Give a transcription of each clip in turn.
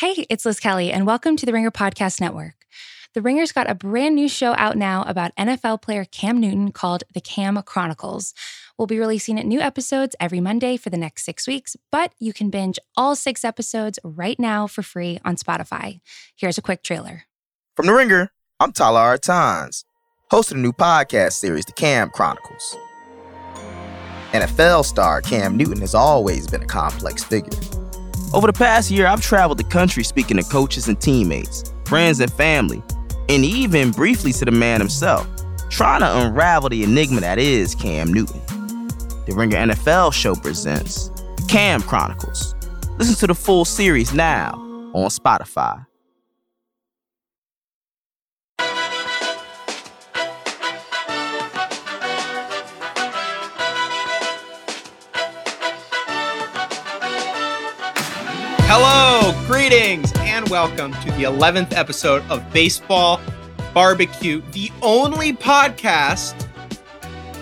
Hey, it's Liz Kelly, and welcome to the Ringer Podcast Network. The Ringer's got a brand new show out now about NFL player Cam Newton called The Cam Chronicles. We'll be releasing new episodes every Monday for the next six weeks, but you can binge all six episodes right now for free on Spotify. Here's a quick trailer. From The Ringer, I'm Tyler Artans, host of the new podcast series, The Cam Chronicles. NFL star Cam Newton has always been a complex figure. Over the past year, I've traveled the country speaking to coaches and teammates, friends and family, and even briefly to the man himself, trying to unravel the enigma that is Cam Newton. The Ringer NFL show presents Cam Chronicles. Listen to the full series now on Spotify. Hello, greetings, and welcome to the 11th episode of Baseball Bar-B-Cast, the only podcast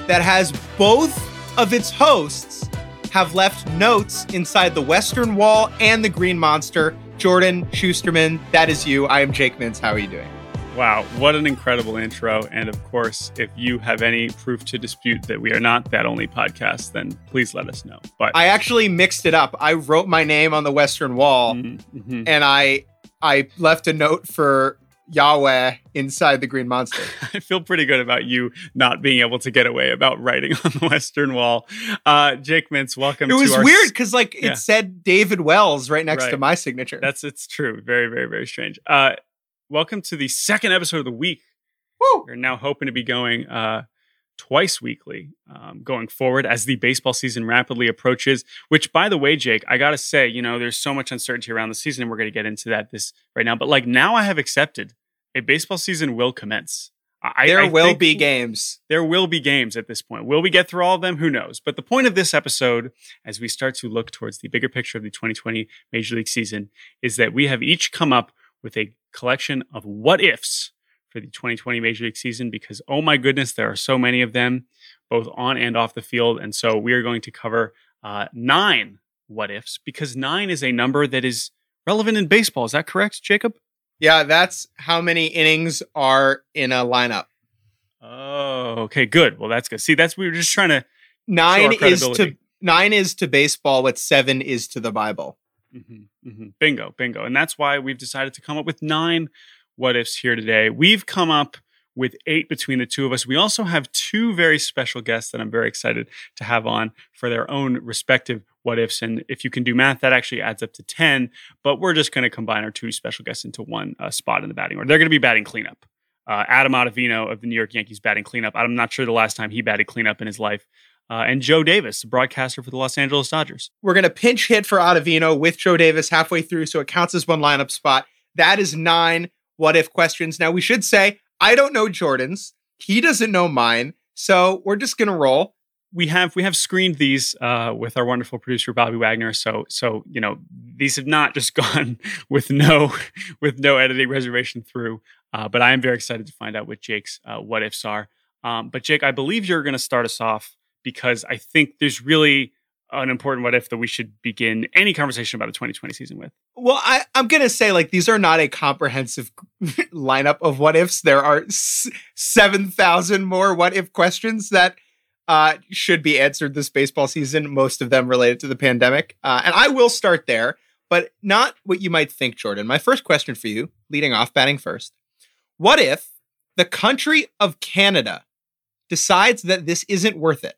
that has both of its hosts have left notes inside the Western Wall and the Green Monster. Jordan Shusterman, that is you. I am Jake Mintz. How are you doing? Wow, what an incredible intro. And of course, if you have any proof to dispute that we are not that only podcast, then please let us know. But I actually mixed it up. I wrote my name on the Western Wall Mhm. and I I left a note for Yahweh inside the Green Monster. I feel pretty good about you not being able to get away about writing on the Western Wall. Uh, Jake Mintz, welcome It was our weird because like Yeah. it said David Wells right next to my signature. That's it's true. Very, very, very strange. Uh, welcome to the second episode of the week. Woo! We're now hoping to be going uh, twice weekly um, going forward as the baseball season rapidly approaches. Which, by the way, Jake, I gotta say, you know, there's so much uncertainty around the season, and we're gonna get into that this right now. But like now, I have accepted a baseball season will commence. I, there I will be games. There will be games at this point. Will we get through all of them? Who knows? But the point of this episode, as we start to look towards the bigger picture of the 2020 Major League season, is that we have each come up with a collection of what ifs for the 2020 Major League season because, oh my goodness, there are so many of them, both on and off the field. And so we are going to cover uh, nine what ifs because nine is a number that is relevant in baseball. Is that correct, Jacob? Yeah, that's how many innings are in a lineup. Oh, okay, good. Well, that's good. See, that's we were just trying to Nine is to nine is to baseball what seven is to the Bible. Mm-hmm, hmm Bingo, bingo. And that's why we've decided to come up with nine what ifs here today. We've come up with eight between the two of us. We also have two very special guests that I'm very excited to have on for their own respective what ifs. And if you can do math, that actually adds up to 10. But we're just going to combine our two special guests into one uh, spot in the batting order. They're going to be batting cleanup. Uh, Adam Ottavino of the New York Yankees batting cleanup. I'm not sure the last time he batted cleanup in his life. Uh, and Joe Davis, the broadcaster for the Los Angeles Dodgers. We're gonna pinch hit for Ottavino with Joe Davis halfway through, so it counts as one lineup spot. That is nine what if questions. Now we should say I don't know Jordan's. He doesn't know mine. So we're just gonna roll. we have we have screened these uh, with our wonderful producer Bobby Wagner. So so you know these have not just gone with no with no editing reservation through. Uh, but I am very excited to find out what Jake's uh, what ifs are. Um, but Jake, I believe you're going to start us off because I think there's really an important what if that we should begin any conversation about the 2020 season with. Well, I, I'm gonna say like these are not a comprehensive lineup of what ifs. There are s- seven thousand more what if questions that uh, should be answered this baseball season. Most of them related to the pandemic, uh, and I will start there, but not what you might think, Jordan. My first question for you, leading off, batting first: What if the country of Canada decides that this isn't worth it?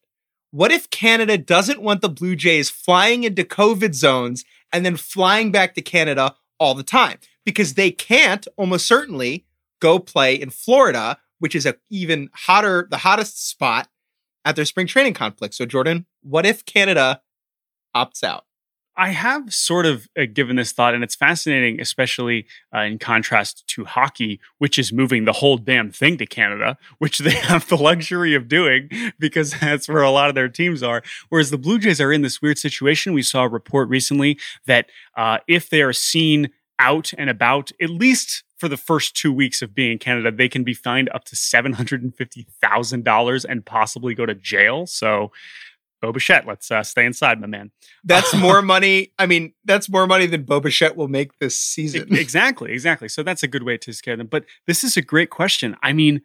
What if Canada doesn't want the Blue Jays flying into COVID zones and then flying back to Canada all the time? Because they can't almost certainly go play in Florida, which is a even hotter, the hottest spot at their spring training complex. So, Jordan, what if Canada opts out? I have sort of uh, given this thought, and it's fascinating, especially uh, in contrast to hockey, which is moving the whole damn thing to Canada, which they have the luxury of doing because that's where a lot of their teams are. Whereas the Blue Jays are in this weird situation. We saw a report recently that uh, if they are seen out and about, at least for the first two weeks of being in Canada, they can be fined up to $750,000 and possibly go to jail. So, Bo Bichette, let's uh, stay inside, my man. That's more money. I mean, that's more money than Bo Bichette will make this season. exactly, exactly. So that's a good way to scare them. But this is a great question. I mean,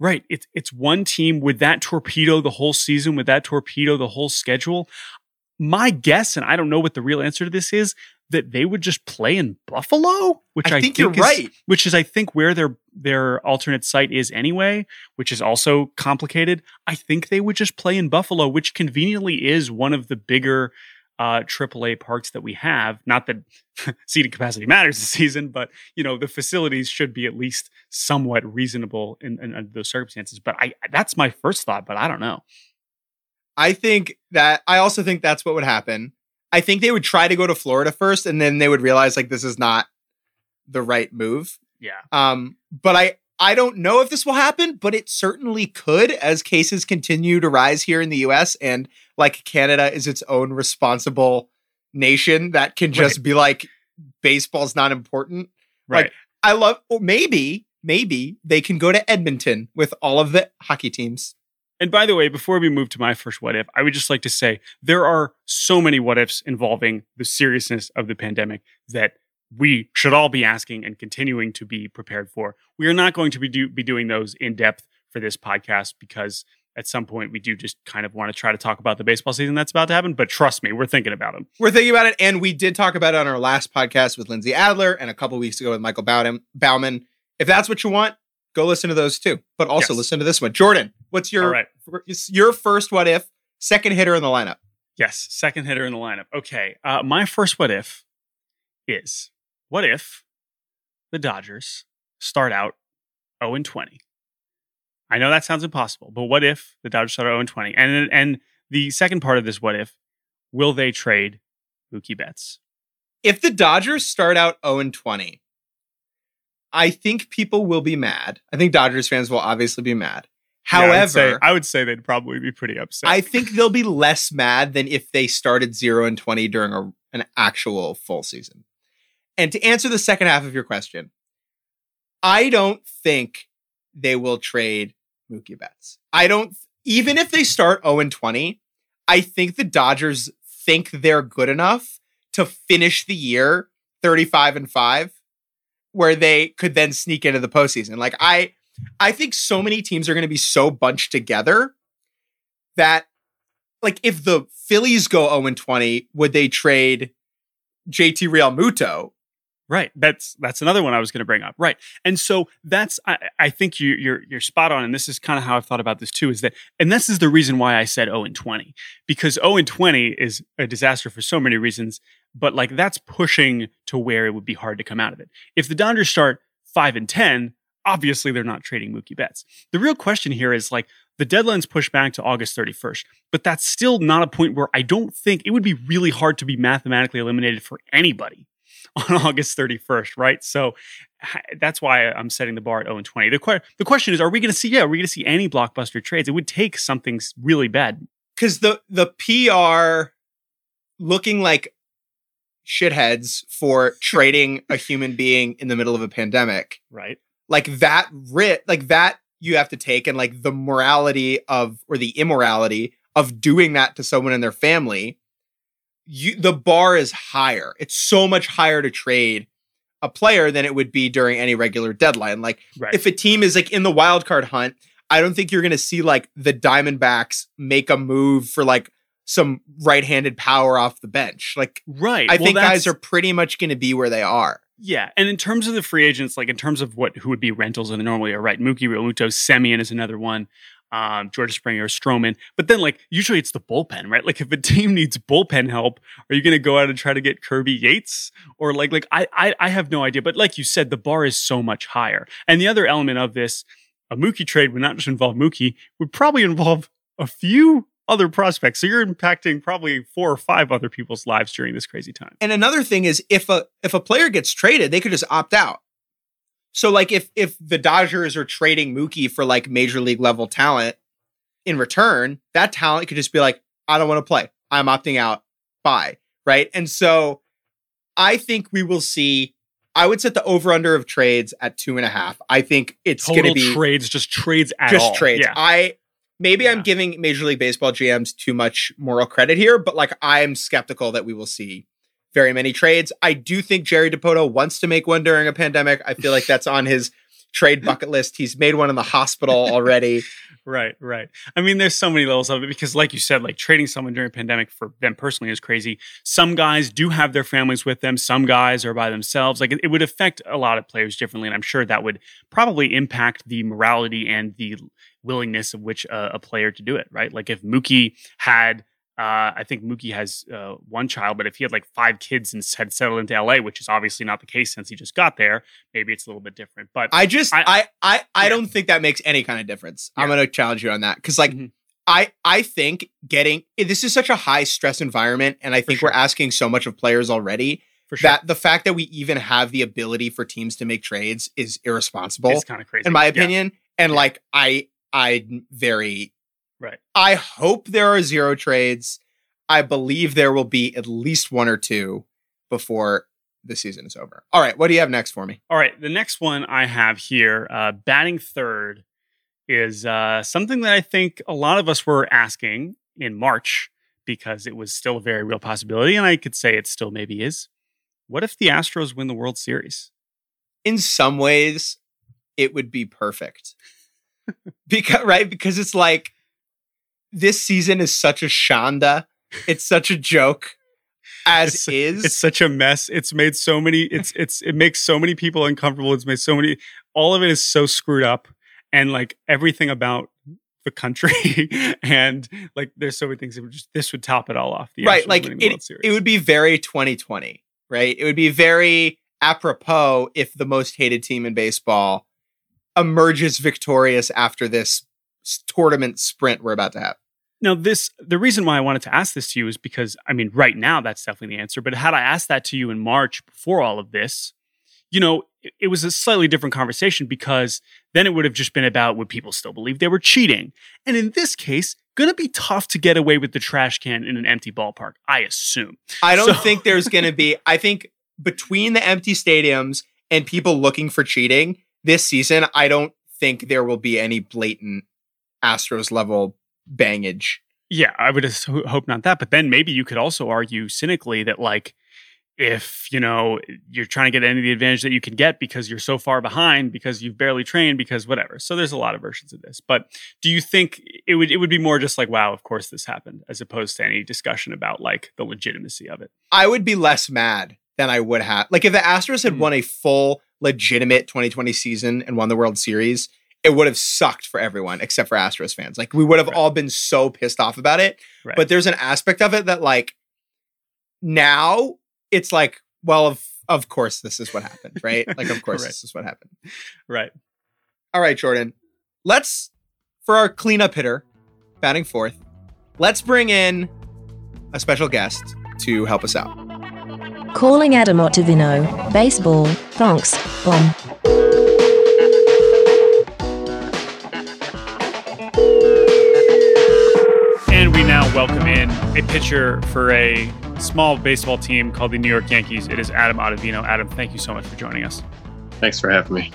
right? It's it's one team with that torpedo the whole season, with that torpedo the whole schedule. My guess, and I don't know what the real answer to this is, that they would just play in Buffalo, which I, I think, think, you're is, right. Which is, I think, where their their alternate site is anyway, which is also complicated. I think they would just play in Buffalo, which conveniently is one of the bigger uh, AAA parks that we have. Not that seating capacity matters this season, but you know the facilities should be at least somewhat reasonable in, in, in those circumstances. But I that's my first thought, but I don't know. I think that I also think that's what would happen. I think they would try to go to Florida first, and then they would realize like this is not the right move. Yeah. Um, but I I don't know if this will happen, but it certainly could as cases continue to rise here in the US and like Canada is its own responsible nation that can just Right. be like baseball's not important. Right. Like, I love maybe maybe they can go to Edmonton with all of the hockey teams. And by the way, before we move to my first what if, I would just like to say there are so many what ifs involving the seriousness of the pandemic that we should all be asking and continuing to be prepared for. We are not going to be, do, be doing those in depth for this podcast because at some point we do just kind of want to try to talk about the baseball season that's about to happen. But trust me, we're thinking about them. We're thinking about it, and we did talk about it on our last podcast with Lindsey Adler and a couple weeks ago with Michael Bowden, Baumann. If that's what you want, go listen to those too. But also Yes. listen to this one. Jordan, what's your right. your first what if second hitter in the lineup? Yes, second hitter in the lineup. Okay. Uh, my first what if is what if the Dodgers start out 0 and 20? I know that sounds impossible, but what if the Dodgers start out 0 and 20? And and the second part of this what if, will they trade Mookie Betts? If the Dodgers start out 0 and 20, I think people will be mad. I think Dodgers fans will obviously be mad. Yeah, I would say- However, I would say they'd probably be pretty upset. I think they'll be less mad than if they started 0 and 20 during a, an actual full season. And to answer the second half of your question, I don't think they will trade Mookie Betts. I don't even if they start 0 and 20, I think the Dodgers think they're good enough to finish the year 35 and 5 where they could then sneak into the postseason. Like I I think so many teams are going to be so bunched together that like if the Phillies go 0 and 20, would they trade JT Realmuto? Right. That's that's another one I was going to bring up. Right. And so that's I, I think you you're you're spot on and this is kind of how I've thought about this too is that and this is the reason why I said 0 and 20 because 0 and 20 is a disaster for so many reasons but like that's pushing to where it would be hard to come out of it. If the Dodgers start 5 and 10, obviously they're not trading Mookie Betts. The real question here is like the deadline's pushed back to August 31st, but that's still not a point where I don't think it would be really hard to be mathematically eliminated for anybody on August 31st, right? So that's why I'm setting the bar at 0 and 20. The, que- the question is, are we going to see, yeah, are we going to see any blockbuster trades? It would take something really bad. Because the the PR looking like shitheads for trading a human being in the middle of a pandemic, Right. Like that writ, like that you have to take, and like the morality of or the immorality of doing that to someone in their family. You the bar is higher. It's so much higher to trade a player than it would be during any regular deadline. Like Right. if a team is like in the wild card hunt, I don't think you're going to see like the Diamondbacks make a move for like some right-handed power off the bench. Like right. I Well, think guys are pretty much going to be where they are. Yeah, and in terms of the free agents, like in terms of what who would be rentals and they normally are right, Mookie Realmuto, Semien is another one, um, George Springer, Stroman. But then like usually it's the bullpen, right? Like if a team needs bullpen help, are you going to go out and try to get Kirby Yates or like like I, I I have no idea. But like you said, the bar is so much higher. And the other element of this, a Mookie trade would not just involve Mookie, would probably involve a few other prospects. So you're impacting probably four or five other people's lives during this crazy time. And another thing is if a if a player gets traded, they could just opt out. So like if if the Dodgers are trading Mookie for like major league level talent in return, that talent could just be like, I don't want to play. I'm opting out. Bye. Right. And so I think we will see. I would set the over under of trades at two and a half. I think it's going to be trades, just trades at just all. trades. Yeah. I maybe Yeah. I'm giving Major League Baseball GMs too much moral credit here, but like I'm skeptical that we will see very many trades. I do think Jerry Dipoto wants to make one during a pandemic. I feel like that's on his trade bucket list. He's made one in the hospital already. Right, right. I mean, there's so many levels of it because, like you said, like trading someone during a pandemic for them personally is crazy. Some guys do have their families with them. Some guys are by themselves. Like it, it would affect a lot of players differently, and I'm sure that would probably impact the morality and the willingness of which uh, a player to do it. Right? Like if Mookie had. Uh, I think Mookie has uh, one child, but if he had like five kids and had settled into LA, which is obviously not the case since he just got there, maybe it's a little bit different. But I just I- I I, I, Yeah. don't think that makes any kind of difference. I'm gonna challenge you on that. Cause like Mhm. I I think getting this is such a high stress environment, and I think sure. we're asking so much of players already for sure, that the fact that we even have the ability for teams to make trades is irresponsible. it's kind of crazy. in my Yeah. opinion. And Yeah. like I I very Right. I hope there are zero trades. I believe there will be at least one or two before the season is over. All right, what do you have next for me? All right, the next one I have here, uh, batting third, is uh, something that I think a lot of us were asking in March because it was still a very real possibility, and I could say it still maybe is. What if the Astros win the World Series? In some ways, it would be perfect. Because right? Because it's like this season is such a shanda. It's such a joke as It's- is. It's such a mess. It's made so many. It's it's it makes so many people uncomfortable. It's made so many. All of it is so screwed up, and like everything about the country, and like there's so many things that would just this would top it all off. The right like it, it would be very 2020 right it would be very apropos if the most hated team in baseball emerges victorious after this tournament sprint we're about to have Now, this the reason why I wanted to ask this to you is because I mean, right now that's definitely the answer. But had I asked that to you in March before all of this, you know, it, it was a slightly different conversation because then it would have just been about would people still believe they were cheating? And in this case, gonna be tough to get away with the trash can in an empty ballpark, I assume. i don't So- think there's going to be i think between the empty stadiums and people looking for cheating this season i don't think there will be any blatant astros level bangage Yeah, I would hope not that. But then maybe you could also argue cynically that, like, if you know you're trying to get any of the advantage that you can get because you're so far behind because you've barely trained because whatever. So there's a lot of versions of this. But do you think it would it would be more just like, wow, of course this happened, as opposed to any discussion about like the legitimacy of it? I would be less mad than I would have. Like if the Astros had Mm. won a full legitimate 2020 season and won the World Series, it would have sucked for everyone except for Astros fans. Like we would have Right. all been so pissed off about it. Right. But there's an aspect of it that like now it's like, well, of of course this is what happened, right? Like of course Right. this is what happened. right. All right, Jordan. Let's for our cleanup hitter, batting fourth. Let's bring in a special guest to help us out. Calling Adam Ottavino. Baseball. Thanks. Bomb. And we now welcome in a pitcher for a small baseball team called the New York Yankees. It is Adam Ottavino. Adam, thank you so much for joining us. Thanks for having me.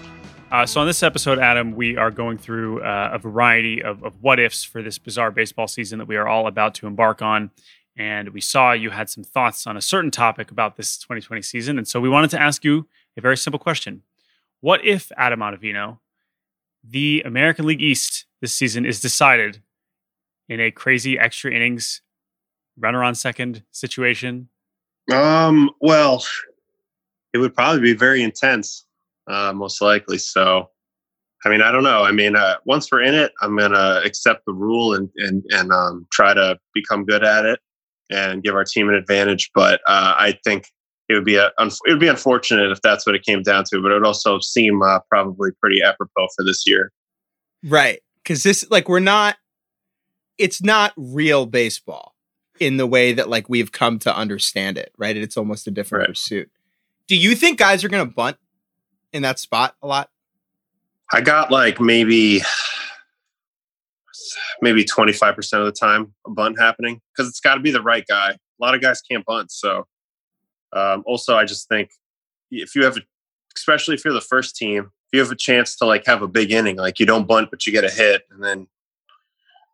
Uh, so on this episode, Adam, we are going through uh, a variety of, of what ifs for this bizarre baseball season that we are all about to embark on. And we saw you had some thoughts on a certain topic about this 2020 season. And so we wanted to ask you a very simple question. What if, Adam Ottavino, the American League East this season is decided in a crazy extra innings runner on second situation? Um, well, it would probably be very intense, uh, most likely. So, I mean, I don't know. I mean, uh, once we're in it, I'm gonna accept the rule and and and um, try to become good at it and give our team an advantage. But uh, I think it would be a it would be unfortunate if that's what it came down to. But it would also seem uh, probably pretty apropos for this year. Right. Cause this like we're not it's not real baseball in the way that like we've come to understand it, right? It's almost a different Right. pursuit. Do you think guys are gonna bunt in that spot a lot? I got like maybe maybe 25% of the time a bunt happening because it's got to be the right guy. A lot of guys can't bunt. So um, also I just think if you have, a, especially if you're the first team, if you have a chance to like have a big inning, like you don't bunt, but you get a hit and then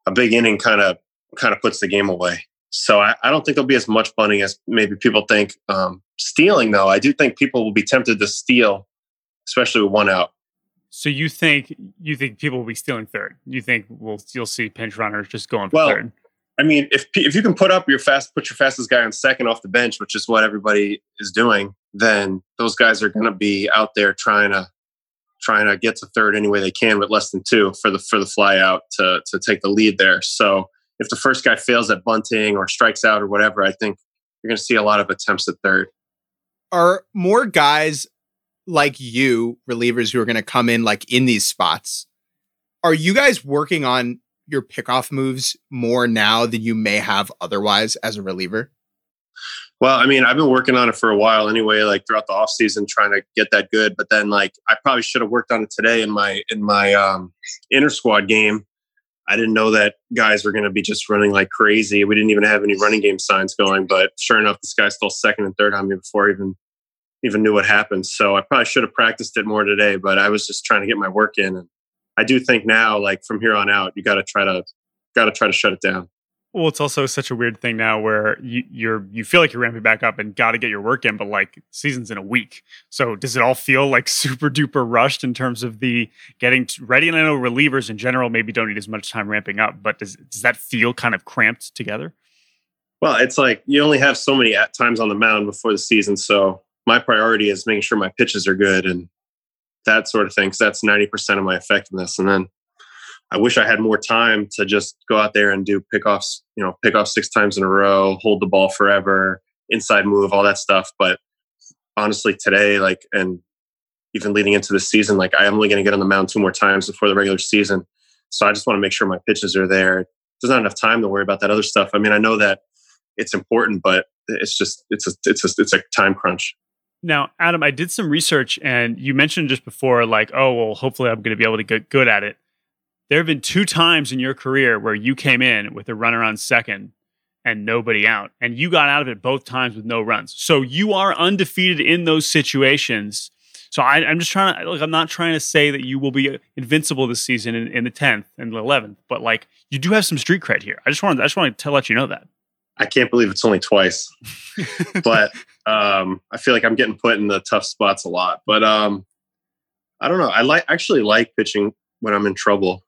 a big inning kind of kind of puts the game away. So I, I, don't think there'll be as much bunting as maybe people think. Um, stealing though, I do think people will be tempted to steal, especially with one out. So you think you think people will be stealing third? You think we'll you'll see pinch runners just going for well, third? I mean, if if you can put up your fast, put your fastest guy on second off the bench, which is what everybody is doing, then those guys are going to be out there trying to trying to get to third any way they can with less than two for the for the fly out to to take the lead there. So if the first guy fails at bunting or strikes out or whatever, I think you're going to see a lot of attempts at third. Are more guys like you, relievers who are going to come in like in these spots? Are you guys working on your pickoff moves more now than you may have otherwise as a reliever? Well, I mean, I've been working on it for a while anyway, like throughout the off season, trying to get that good. But then, like, I probably should have worked on it today in my in my um, inter squad game. I didn't know that guys were going to be just running like crazy. We didn't even have any running game signs going, but sure enough, this guy stole second and third on me before I even even knew what happened. So I probably should have practiced it more today, but I was just trying to get my work in. And I do think now, like from here on out, you got to try to got to try to shut it down. Well, it's also such a weird thing now where you, you're you feel like you're ramping back up and got to get your work in, but like season's in a week. So does it all feel like super duper rushed in terms of the getting ready? And I know relievers in general maybe don't need as much time ramping up, but does does that feel kind of cramped together? Well, it's like you only have so many at times on the mound before the season, so my priority is making sure my pitches are good and that sort of thing. Because that's ninety percent of my effectiveness, and then I wish I had more time to just go out there and do pickoffs, you know, pick off six times in a row, hold the ball forever, inside move, all that stuff. But honestly, today, like, and even leading into the season, like, I'm only going to get on the mound two more times before the regular season. So I just want to make sure my pitches are there. There's not enough time to worry about that other stuff. I mean, I know that it's important, but it's just, it's a, it's a, it's a time crunch. Now, Adam, I did some research and you mentioned just before, like, oh, well, hopefully I'm going to be able to get good at it there have been two times in your career where you came in with a runner on second and nobody out, and you got out of it both times with no runs. So you are undefeated in those situations. So I, am just trying to, like, I'm not trying to say that you will be invincible this season in, in the 10th and the 11th, but like, you do have some street cred here. I just wanted, I just wanted to let you know that. I can't believe it's only twice, but um, I feel like I'm getting put in the tough spots a lot. But um, I don't know. I like actually like pitching when I'm in trouble.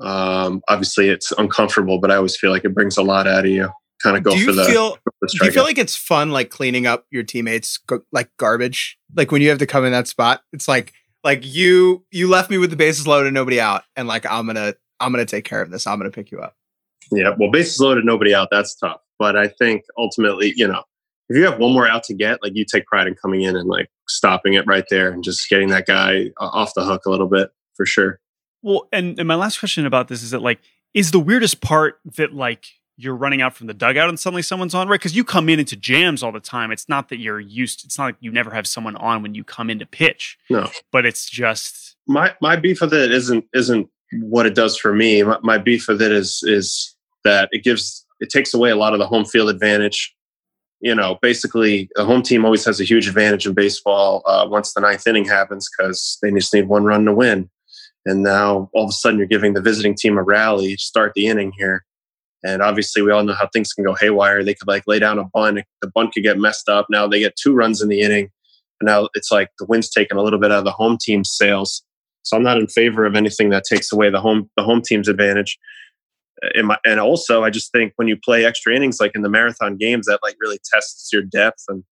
Um, obviously, it's uncomfortable, but I always feel like it brings a lot out of you. Kind of go do for the. Feel, the do you feel like it's fun, like cleaning up your teammates like garbage? Like when you have to come in that spot, it's like like you you left me with the bases loaded, nobody out, and like I'm gonna I'm gonna take care of this. I'm gonna pick you up. Yeah, well, bases loaded, nobody out. That's tough, but I think ultimately, you know, if you have one more out to get, like you take pride in coming in and like stopping it right there and just getting that guy off the hook a little bit for sure. Well, and, and my last question about this is that like, is the weirdest part that like you're running out from the dugout and suddenly someone's on, right? Because you come in into jams all the time. It's not that you're used. It's not like you never have someone on when you come in to pitch. No, but it's just my my beef with it isn't isn't what it does for me. My, my beef with it is is that it gives it takes away a lot of the home field advantage. You know, basically, a home team always has a huge advantage in baseball uh, once the ninth inning happens because they just need one run to win. And now all of a sudden you're giving the visiting team a rally, start the inning here. And obviously we all know how things can go haywire. They could like lay down a bunt, the bunt could get messed up. Now they get two runs in the inning. And now it's like the wind's taken a little bit out of the home team's sails. So I'm not in favor of anything that takes away the home the home team's advantage. My, and also I just think when you play extra innings like in the marathon games, that like really tests your depth and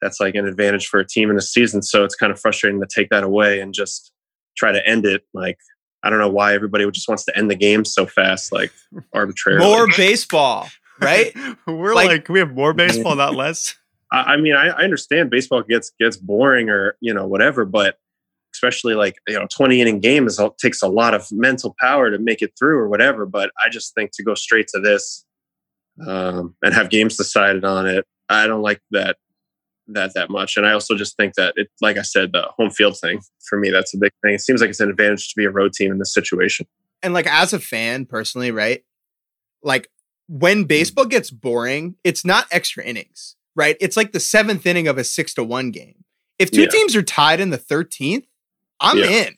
that's like an advantage for a team in a season. So it's kind of frustrating to take that away and just try to end it. Like I don't know why everybody just wants to end the game so fast, like arbitrarily. More baseball, right? We're like, like, we have more baseball, not less. I, I mean, I, I, understand baseball gets gets boring or you know whatever, but especially like you know, twenty inning game is takes a lot of mental power to make it through or whatever. But I just think to go straight to this um, and have games decided on it, I don't like that that that much. And I also just think that it, like I said, the home field thing for me, that's a big thing. It seems like it's an advantage to be a road team in this situation. And like as a fan personally, right? Like when baseball gets boring, it's not extra innings, right? It's like the seventh inning of a six to one game. If two yeah. teams are tied in the 13th, I'm yeah. in.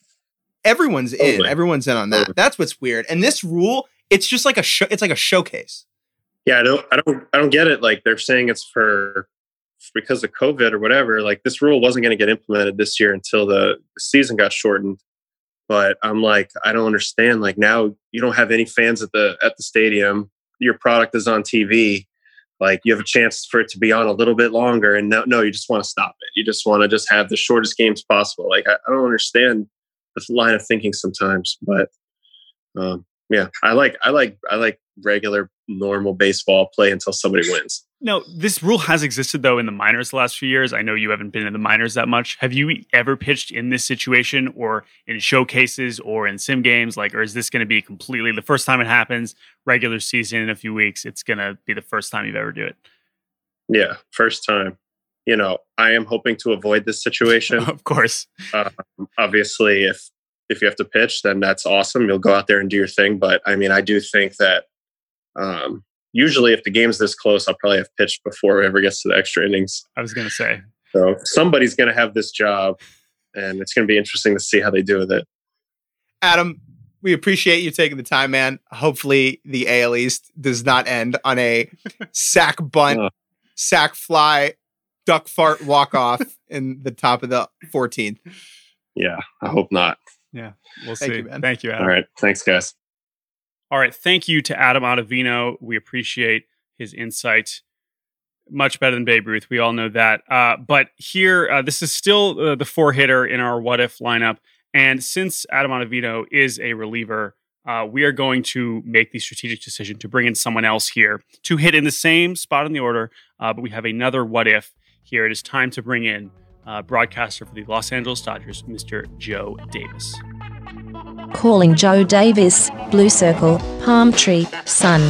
Everyone's totally. in. Everyone's in on that. Totally. That's what's weird. And this rule, it's just like a show. It's like a showcase. Yeah, I don't, I don't, I don't get it. Like they're saying it's for because of COVID or whatever. Like this rule wasn't going to get implemented this year until the season got shortened. But I'm like, I don't understand. Like now, you don't have any fans at the at the stadium. Your product is on TV. Like you have a chance for it to be on a little bit longer, and no, no, you just want to stop it. You just want to just have the shortest games possible. Like I, I don't understand the line of thinking sometimes, but um, yeah, I like I like I like regular normal baseball play until somebody wins. No, this rule has existed though in the minors the last few years. I know you haven't been in the minors that much. Have you ever pitched in this situation or in showcases or in sim games? Like, or is this going to be completely the first time it happens, regular season in a few weeks? It's going to be the first time you've ever do it. Yeah, first time. You know, I am hoping to avoid this situation. of course. Um, obviously, if if you have to pitch, then that's awesome. You'll go out there and do your thing. But I mean, I do think that um, usually, if the game's this close, I'll probably have pitched before it ever gets to the extra innings. I was going to say. So somebody's going to have this job, and it's going to be interesting to see how they do with it. Adam, we appreciate you taking the time, man. Hopefully, the AL East does not end on a sack bunt, uh. sack fly, duck fart walk off in the top of the 14th. Yeah, I hope not. Yeah, we'll Thank see. You, Thank you, Adam. All right. Thanks, guys. All right. Thank you to Adam Ottavino. We appreciate his insight. Much better than Babe Ruth. We all know that. Uh, but here, uh, this is still uh, the four hitter in our what if lineup. And since Adam Ottavino is a reliever, uh, we are going to make the strategic decision to bring in someone else here to hit in the same spot in the order. Uh, but we have another what if here. It is time to bring in uh, broadcaster for the Los Angeles Dodgers, Mr. Joe Davis. Calling Joe Davis, Blue Circle, Palm Tree, Sun.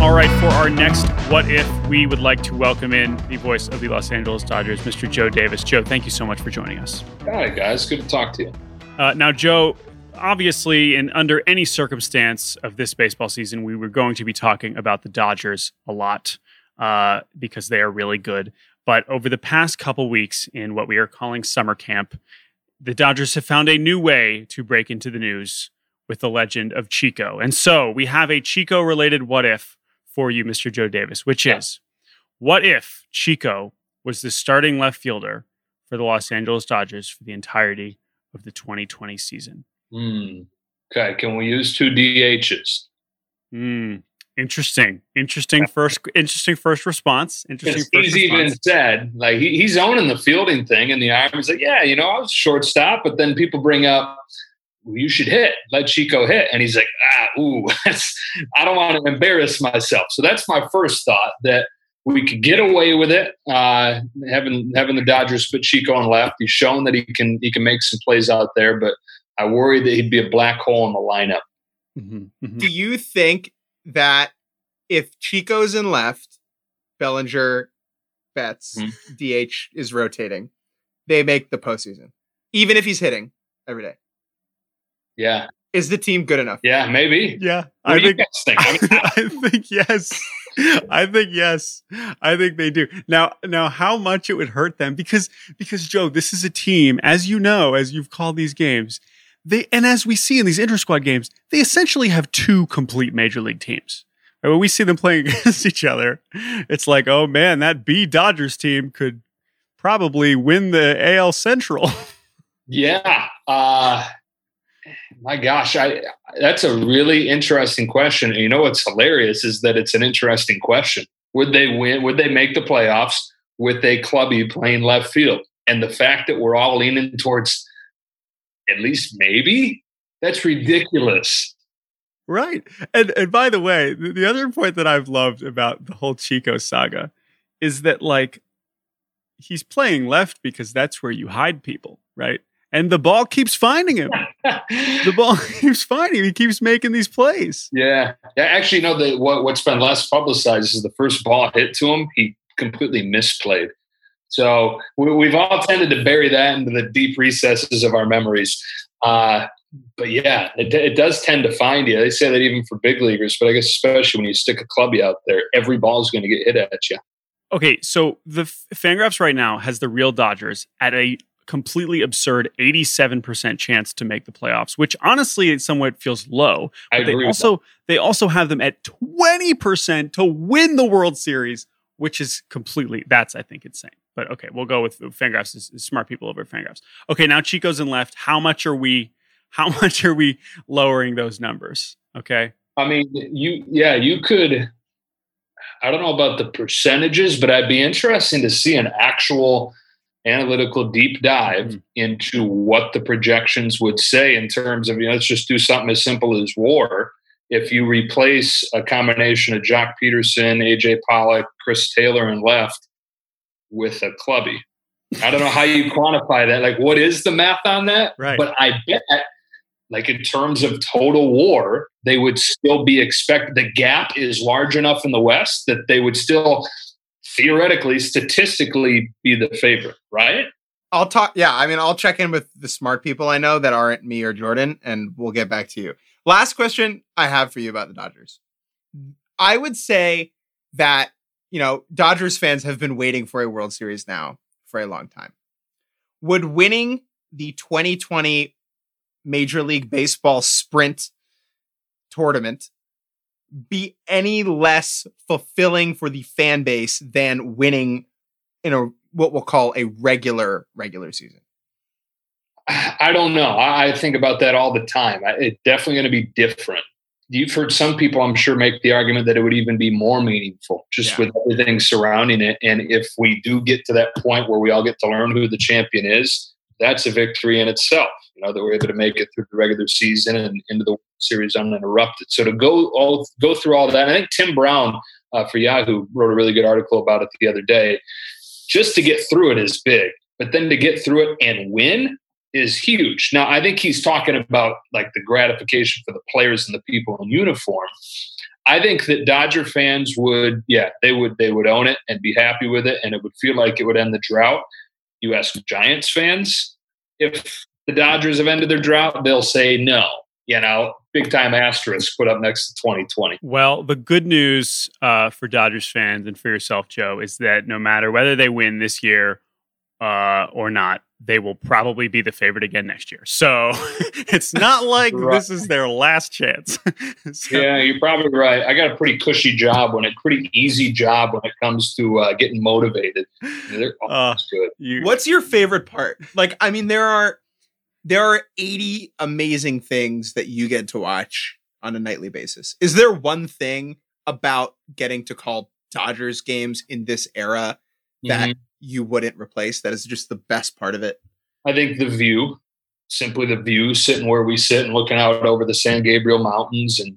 All right, for our next What If, we would like to welcome in the voice of the Los Angeles Dodgers, Mr. Joe Davis. Joe, thank you so much for joining us. Hi, guys. Good to talk to you. Uh, now, Joe, obviously, and under any circumstance of this baseball season, we were going to be talking about the Dodgers a lot uh, because they are really good. But over the past couple weeks, in what we are calling summer camp, the Dodgers have found a new way to break into the news with the legend of Chico. And so we have a Chico related what if for you, Mr. Joe Davis, which yeah. is what if Chico was the starting left fielder for the Los Angeles Dodgers for the entirety of the 2020 season? Mm. Okay, can we use two DHs? Mm. Interesting, interesting first, interesting first response. Interesting. First he's response. even said like he, he's owning the fielding thing, and the Irons like, yeah, you know, I was shortstop, but then people bring up well, you should hit, let Chico hit, and he's like, ah, ooh, I don't want to embarrass myself. So that's my first thought that we could get away with it, uh, having having the Dodgers put Chico on left. He's shown that he can he can make some plays out there, but I worry that he'd be a black hole in the lineup. Mm-hmm, mm-hmm. Do you think that if Chico's in left, Bellinger, Betts, mm-hmm. DH is rotating, they make the postseason, even if he's hitting every day? Yeah. Is the team good enough? Yeah, maybe. Yeah, I think, think? I, I think yes. I think yes. I think they do. Now, now, how much it would hurt them because because Joe, this is a team, as you know, as you've called these games, they and as we see in these inter squad games, they essentially have two complete major league teams. when we see them playing against each other, it's like, oh man, that B Dodgers team could probably win the AL Central. yeah. Uh, my gosh, I that's a really interesting question. And you know what's hilarious is that it's an interesting question. Would they win? Would they make the playoffs with a clubby playing left field? And the fact that we're all leaning towards at least maybe that's ridiculous right and and by the way the, the other point that i've loved about the whole chico saga is that like he's playing left because that's where you hide people right and the ball keeps finding him. the ball keeps finding him. He keeps making these plays. Yeah. Yeah. Actually, you know, the, what, what's been less publicized is the first ball hit to him, he completely misplayed. So we, have all tended to bury that into the deep recesses of our memories. Uh, but yeah, it, it, does tend to find you. They say that even for big leaguers, but I guess especially when you stick a clubby out there, every ball is going to get hit at you. Okay, so the Fangraphs right now has the real Dodgers at a completely absurd 87% chance to make the playoffs, which honestly it somewhat feels low. I But they also they also have them at 20% to win the World Series, which is completely that's I think insane. But okay, we'll go with Fangraphs is, is smart people over Fangraphs. Okay, now Chico's in left. How much are we how much are we lowering those numbers? Okay. I mean, you, yeah, you could. I don't know about the percentages, but I'd be interesting to see an actual analytical deep dive Mhm. into what the projections would say in terms of, you know, let's just do something as simple as war. If you replace a combination of Joc Pederson, AJ Pollock, Chris Taylor, and left with a clubby. I don't know how you quantify that. Like, what is the math on that? Right. But I bet, like, in terms of total war, they would still be expect The gap is large enough in the West that they would still theoretically, statistically, be the favorite, right? I'll talk. Yeah, I mean, I'll check in with the smart people I know that aren't me or Jordan, and we'll get back to you. Last question I have for you about the Dodgers. I would say that, you know, Dodgers fans have been waiting for a World Series now for a long time. Would winning the 2020 Major League Baseball sprint tournament be any less fulfilling for the fan base than winning in a what we'll call a regular regular season. I don't know. I think about that all the time. It's definitely going to be different. You've heard some people, I'm sure, make the argument that it would even be more meaningful just Yeah. with everything surrounding it. And if we do get to that point where we all get to learn who the champion is, that's a victory in itself. You know that we're able to make it through the regular season and into the series uninterrupted. So to go all go through all that, I think Tim Brown uh, for Yahoo wrote a really good article about it the other day. Just to get through it is big, but then to get through it and win is huge. Now, I think he's talking about like the gratification for the players and the people in uniform. I think that Dodger fans would, yeah, they would, they would own it and be happy with it, and it would feel like it would end the drought. You ask Giants fans if the Dodgers have ended their drought, they'll say no. You know, big time asterisk put up next to 2020. Well, the good news uh, for Dodgers fans and for yourself, Joe, is that no matter whether they win this year uh, or not, they will probably be the favorite again next year. So it's not like Right. this is their last chance. So- Yeah, you're probably right. I got a pretty cushy job when it, pretty easy job when it comes to uh, getting motivated. They're Uh, good. you- What's your favorite part? Like, I mean, there are there are 80 amazing things that you get to watch on a nightly basis. Is there one thing about getting to call Dodgers games in this era that Mhm. You wouldn't replace? That is just the best part of it. I think the view, simply the view, sitting where we sit and looking out over the San Gabriel Mountains, and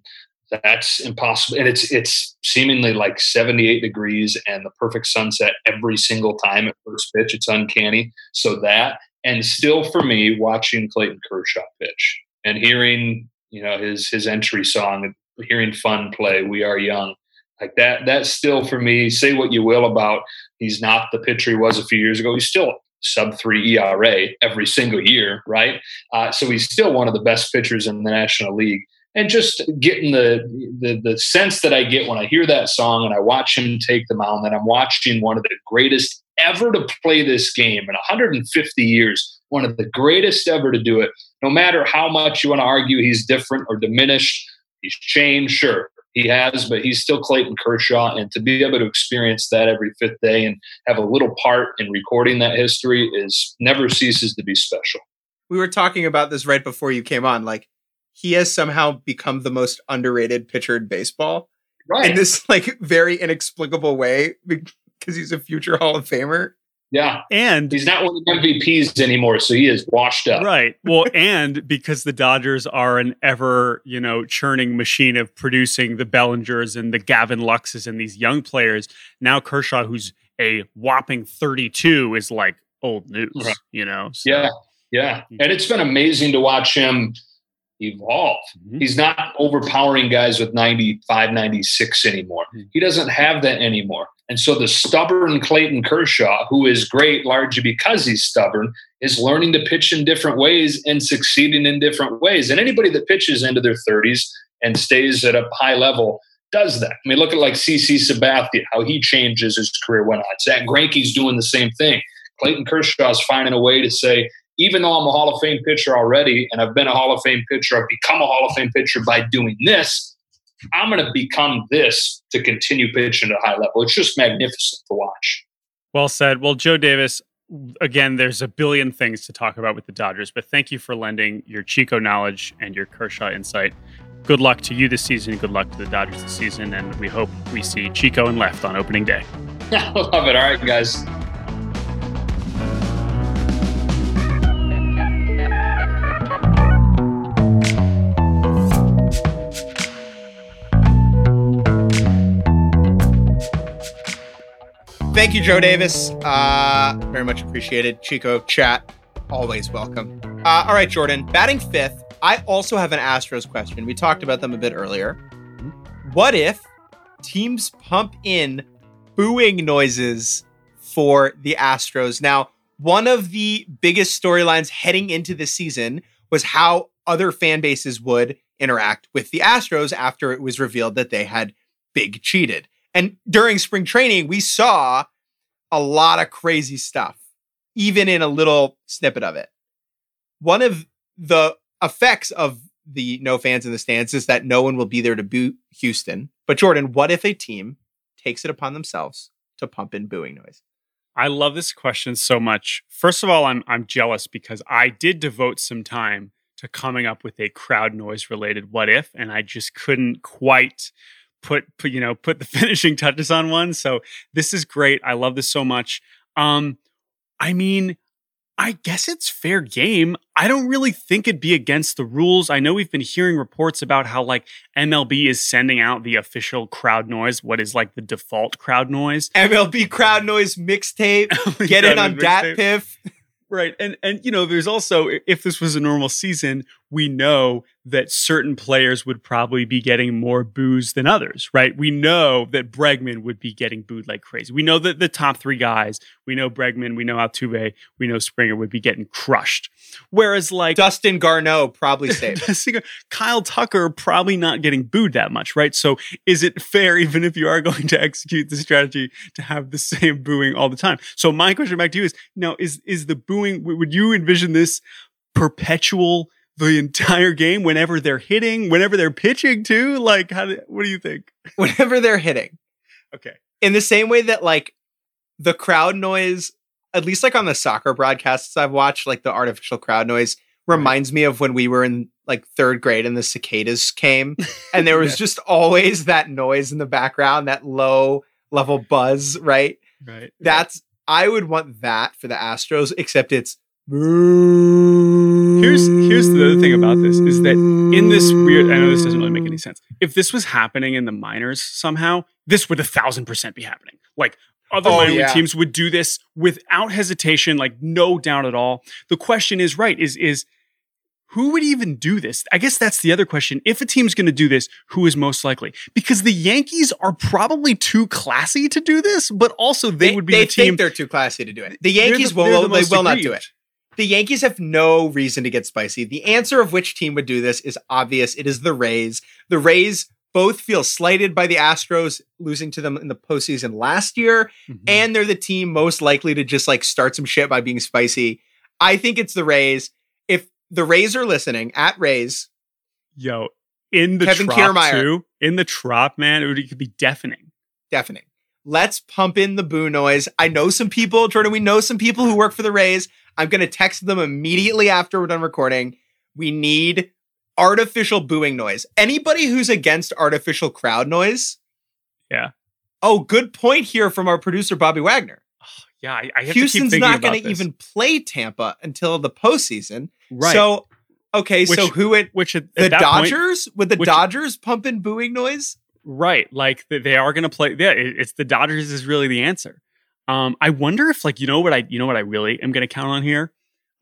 that's impossible. And it's it's seemingly like 78 degrees and the perfect sunset every single time at first pitch. It's uncanny. So that, and still for me, watching Clayton Kershaw pitch and hearing you know his his entry song, hearing fun play, "We Are Young." Like that, that's still for me. Say what you will about he's not the pitcher he was a few years ago. He's still sub three ERA every single year, right? Uh, so he's still one of the best pitchers in the National League. And just getting the, the the sense that I get when I hear that song and I watch him take the mound, that I'm watching one of the greatest ever to play this game in 150 years, one of the greatest ever to do it. No matter how much you want to argue he's different or diminished, he's changed, sure. He has, but he's still Clayton Kershaw. And to be able to experience that every fifth day and have a little part in recording that history is never ceases to be special. We were talking about this right before you came on. Like, he has somehow become the most underrated pitcher in baseball Right. in this like very inexplicable way because he's a future Hall of Famer. Yeah. and He's not one of the MVPs anymore, so he is washed up. Right. Well, and because the Dodgers are an ever, you know, churning machine of producing the Bellingers and the Gavin Luxes and these young players, now Kershaw, who's a whopping 32, is like old news, Right. you know? So- Yeah. Yeah. And it's been amazing to watch him evolve. Mhm. He's not overpowering guys with 95, 96 anymore. Mhm. He doesn't have that anymore. And so the stubborn Clayton Kershaw, who is great largely because he's stubborn, is learning to pitch in different ways and succeeding in different ways. And anybody that pitches into their 30s and stays at a high level does that. I mean, look at like CC Sabathia, how he changes his career went on. Zack Greinke's doing the same thing. Clayton Kershaw is finding a way to say, even though I'm a Hall of Fame pitcher already, and I've been a Hall of Fame pitcher, I've become a Hall of Fame pitcher by doing this. I'm going to become this to continue pitching at a high level. It's just magnificent to watch. Well said. Well, Joe Davis, again, there's a billion things to talk about with the Dodgers, but thank you for lending your Chico knowledge and your Kershaw insight. Good luck to you this season. Good luck to the Dodgers this season. And we hope we see Chico and left on opening day. I love it. All right, guys. Thank you, Joe Davis. Uh, very much appreciated. Chico, chat, always welcome. Uh, all right, Jordan, batting fifth. I also have an Astros question. We talked about them a bit earlier. What if teams pump in booing noises for the Astros? Now, one of the biggest storylines heading into this season was how other fan bases would interact with the Astros after it was revealed that they had big cheated. And during spring training, we saw a lot of crazy stuff, even in a little snippet of it. One of the effects of the no fans in the stands is that no one will be there to boo Houston. But Jordan, what if a team takes it upon themselves to pump in booing noise? I love this question so much. First of all, I'm I'm jealous because I did devote some time to coming up with a crowd noise related what if and I just couldn't quite put, put you know put the finishing touches on one. So this is great. I love this so much. Um, I mean, I guess it's fair game. I don't really think it'd be against the rules. I know we've been hearing reports about how like MLB is sending out the official crowd noise, what is like the default crowd noise. MLB crowd noise mixtape. Get it on DatPiff. Right. And and you know, there's also if this was a normal season, we know that certain players would probably be getting more boos than others, right? We know that Bregman would be getting booed like crazy. We know that the top three guys, we know Bregman, we know Altuve, we know Springer would be getting crushed. Whereas like Dustin Garneau probably safe. Kyle Tucker probably not getting booed that much, right? So is it fair, even if you are going to execute the strategy, to have the same booing all the time? So my question back to you is: Now, is is the booing? Would you envision this perpetual? The entire game whenever they're hitting, whenever they're pitching too? Like, how? Do, what do you think? Whenever they're hitting. Okay. In the same way that like the crowd noise, at least like on the soccer broadcasts I've watched, like the artificial crowd noise reminds me of when we were in like third grade and the cicadas came, and there was yeah. just always that noise in the background, that low level buzz, right? Right. That's I would want that for the Astros, except it's Here's here's the other thing about this is that in this weird I know this doesn't really make any sense. If this was happening in the minors somehow, this would a thousand percent be happening. Like other oh, minor yeah. teams would do this without hesitation, like no doubt at all. The question is right, is is who would even do this? I guess that's the other question. If a team's going to do this, who is most likely? Because the Yankees are probably too classy to do this, but also they, they would be they the team. Think they're too classy to do it. The Yankees the, will, the they will not do it. The Yankees have no reason to get spicy. The answer of which team would do this is obvious. It is the Rays. The Rays both feel slighted by the Astros losing to them in the postseason last year, mm-hmm. and they're the team most likely to just like start some shit by being spicy. I think it's the Rays. If the Rays are listening at Rays, yo, in the Kevin trop Kiermaier, too, in the trop, man, it, would, it could be deafening. Deafening. Let's pump in the boo noise. I know some people, Jordan. We know some people who work for the Rays. I'm going to text them immediately after we're done recording. We need artificial booing noise. Anybody who's against artificial crowd noise? Yeah. Oh, good point here from our producer Bobby Wagner. Oh, yeah, I, I Houston's not going to even play Tampa until the postseason. Right. So, okay, which, so who would which at, the Dodgers point, would the which, Dodgers pump in booing noise? Right, like they are going to play. Yeah, it's the Dodgers is really the answer. Um, I wonder if like you know what I you know what I really am going to count on here,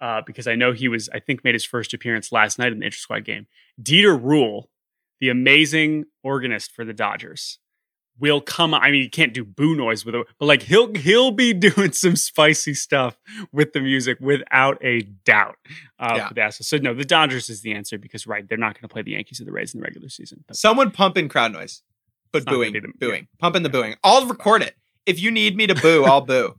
uh, because I know he was I think made his first appearance last night in the inter squad game. Dieter Ruehle, the amazing organist for the Dodgers, will come. I mean, he can't do boo noise with it, but like he'll he'll be doing some spicy stuff with the music without a doubt. Uh, yeah. So no, the Dodgers is the answer because right, they're not going to play the Yankees or the Rays in the regular season. But Someone pump in crowd noise, but booing, booing, yeah. pump in the booing. I'll record it if you need me to boo, I'll boo.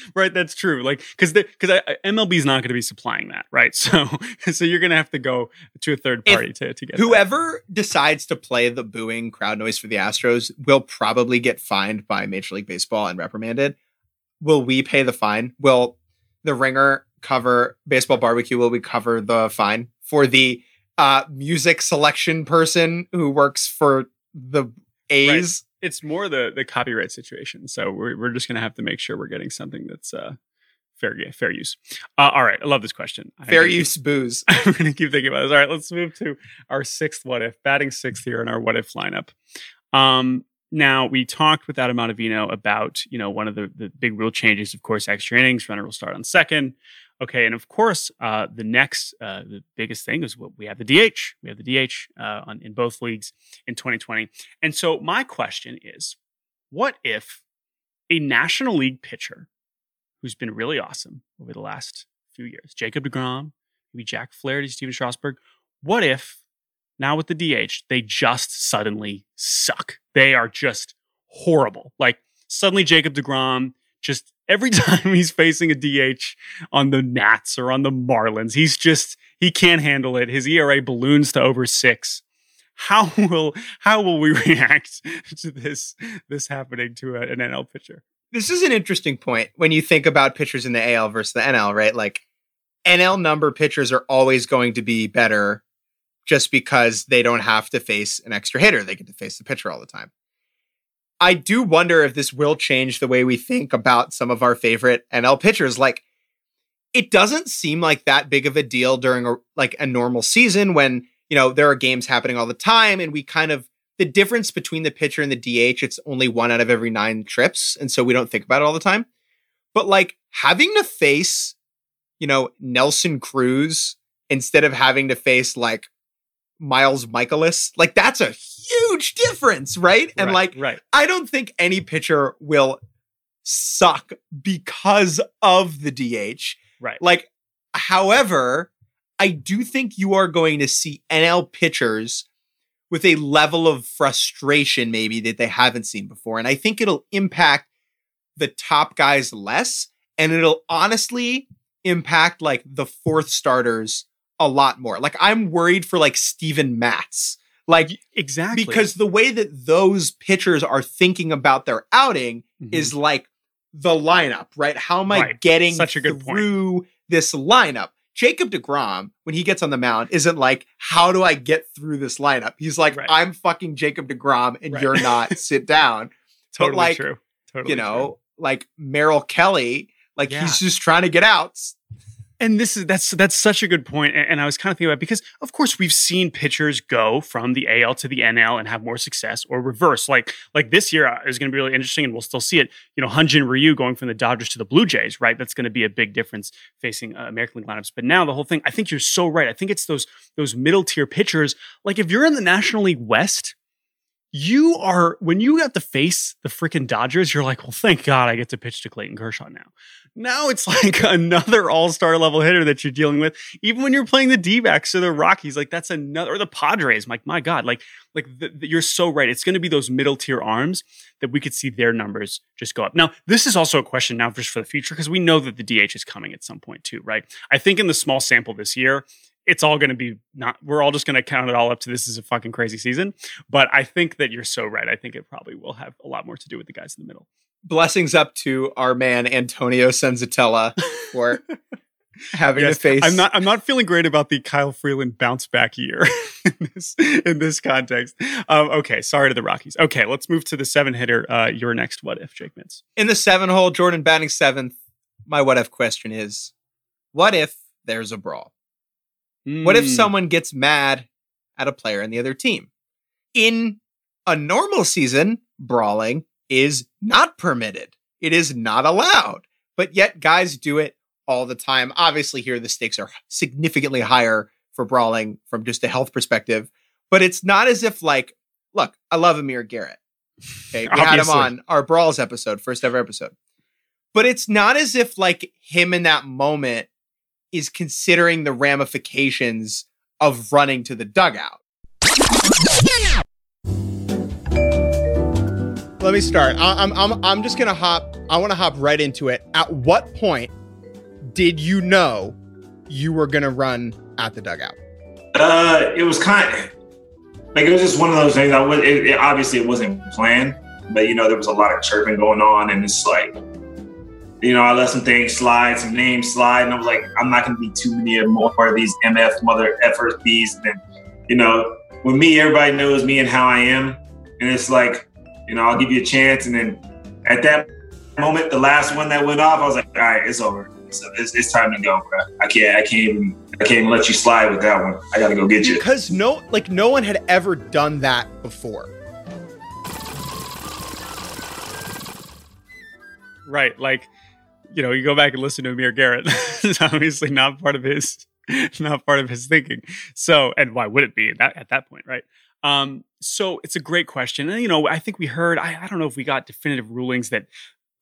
right, that's true. Like because because MLB is not going to be supplying that, right? So so you're going to have to go to a third party to, to get whoever that. decides to play the booing crowd noise for the Astros will probably get fined by Major League Baseball and reprimanded. Will we pay the fine? Will the ringer cover Baseball Bar-B-Cast? Will we cover the fine for the uh, music selection person who works for the A's? Right it's more the the copyright situation. So we're we're just gonna have to make sure we're getting something that's uh fair fair use. Uh, all right, I love this question. Fair use keep, booze. I'm gonna keep thinking about this. All right, let's move to our sixth what if, batting sixth here in our what if lineup. Um, now we talked with Adam Ottavino about you know one of the the big rule changes. Of course, extra innings runner will start on second. Okay, and of course, uh, the next, uh, the biggest thing is what we have the DH. We have the DH uh, on, in both leagues in 2020. And so, my question is, what if a National League pitcher who's been really awesome over the last few years, Jacob Degrom, maybe Jack Flaherty, Stephen Strasburg, what if now with the DH they just suddenly suck? They are just horrible. Like suddenly Jacob Degrom just every time he's facing a DH on the Nats or on the Marlins, he's just he can't handle it. His ERA balloons to over six. How will how will we react to this this happening to a, an NL pitcher? This is an interesting point when you think about pitchers in the AL versus the NL, right? Like NL number pitchers are always going to be better just because they don't have to face an extra hitter. They get to face the pitcher all the time. I do wonder if this will change the way we think about some of our favorite NL pitchers. Like, it doesn't seem like that big of a deal during a, like a normal season when you know there are games happening all the time, and we kind of the difference between the pitcher and the DH. It's only one out of every nine trips, and so we don't think about it all the time. But like having to face, you know, Nelson Cruz instead of having to face like Miles Mikolas. like that's a huge difference, right? And right, like, right. I don't think any pitcher will suck because of the DH. Right. Like, however, I do think you are going to see NL pitchers with a level of frustration maybe that they haven't seen before. And I think it'll impact the top guys less. And it'll honestly impact like the fourth starters a lot more. Like I'm worried for like Steven Matz like exactly because the way that those pitchers are thinking about their outing mm-hmm. is like the lineup, right? How am I right. getting Such a good through point. this lineup? Jacob DeGrom, when he gets on the mound, isn't like, how do I get through this lineup? He's like, right. I'm fucking Jacob DeGrom and right. you're not. sit down. totally like, true. Totally you know, true. like Merrill Kelly, like yeah. he's just trying to get outs and this is that's that's such a good point and i was kind of thinking about because of course we've seen pitchers go from the al to the nl and have more success or reverse. Like like this year uh, is going to be really interesting and we'll still see it. You know hyun-jin ryu going from the dodgers to the blue jays right? That's going to be a big difference facing uh, american league lineups. But now the whole thing i think you're so right. I think it's those those middle tier pitchers. Like if you're in the national league west you are when you have to face the freaking Dodgers, you're like, well, thank God I get to pitch to Clayton Kershaw now. Now it's like another all-star level hitter that you're dealing with. Even when you're playing the D-backs or the Rockies, like that's another or the Padres. Like, my God, like, like the, the, you're so right. It's going to be those middle tier arms that we could see their numbers just go up. Now, this is also a question now just for the future because we know that the DH is coming at some point too, right? I think in the small sample this year, it's all going to be not we're all just going to count it all up to this is a fucking crazy season but i think that you're so right i think it probably will have a lot more to do with the guys in the middle. Blessings up to our man antonio senzatela for having yes, to face i'm not i'm not feeling great about the kyle freeland bounce back year in this in this context. Um, okay sorry to the rockies. Okay let's move to the seven hitter uh, your next what if jake mintz. In the seven hole jordan batting seventh my what if question is what if there's a brawl Mm. What if hmm. someone gets mad at a player in the other team? In a normal season, brawling is not permitted. It is not allowed. But yet guys do it all the time. Obviously, here the stakes are significantly higher for brawling from just a health perspective. But it's not as if like, look, I love Amir Garrett. Okay, we had him on our brawls episode, first ever episode. But it's not as if like him in that moment is considering the ramifications of running to the dugout. let me start. I, I'm I'm I'm just gonna hop. I want to hop right into it. At what point did you know you were gonna run at the dugout? Uh, it was kind of like it was just one of those things. I was it, it, obviously it wasn't planned, but you know there was a lot of chirping going on, and it's like you know I let some things slide, some names slide, and I was like I'm not gonna be too many more of these MF mother effers bees. And then you know with me, everybody knows me and how I am, and it's like you know, I'll give you a chance. And then at that moment, the last one that went off, I was like, all right, it's over. So it's, it's time to go, bro. I can't, I can't even, I can't even let you slide with that one. I got to go get you. Because no, like no one had ever done that before. Right. Like, you know, you go back and listen to Amir Garrett. it's obviously not part of his, not part of his thinking. So, and why would it be at that, at that point, right? Um, so it's a great question. And, you know, I think we heard, I, I don't know if we got definitive rulings that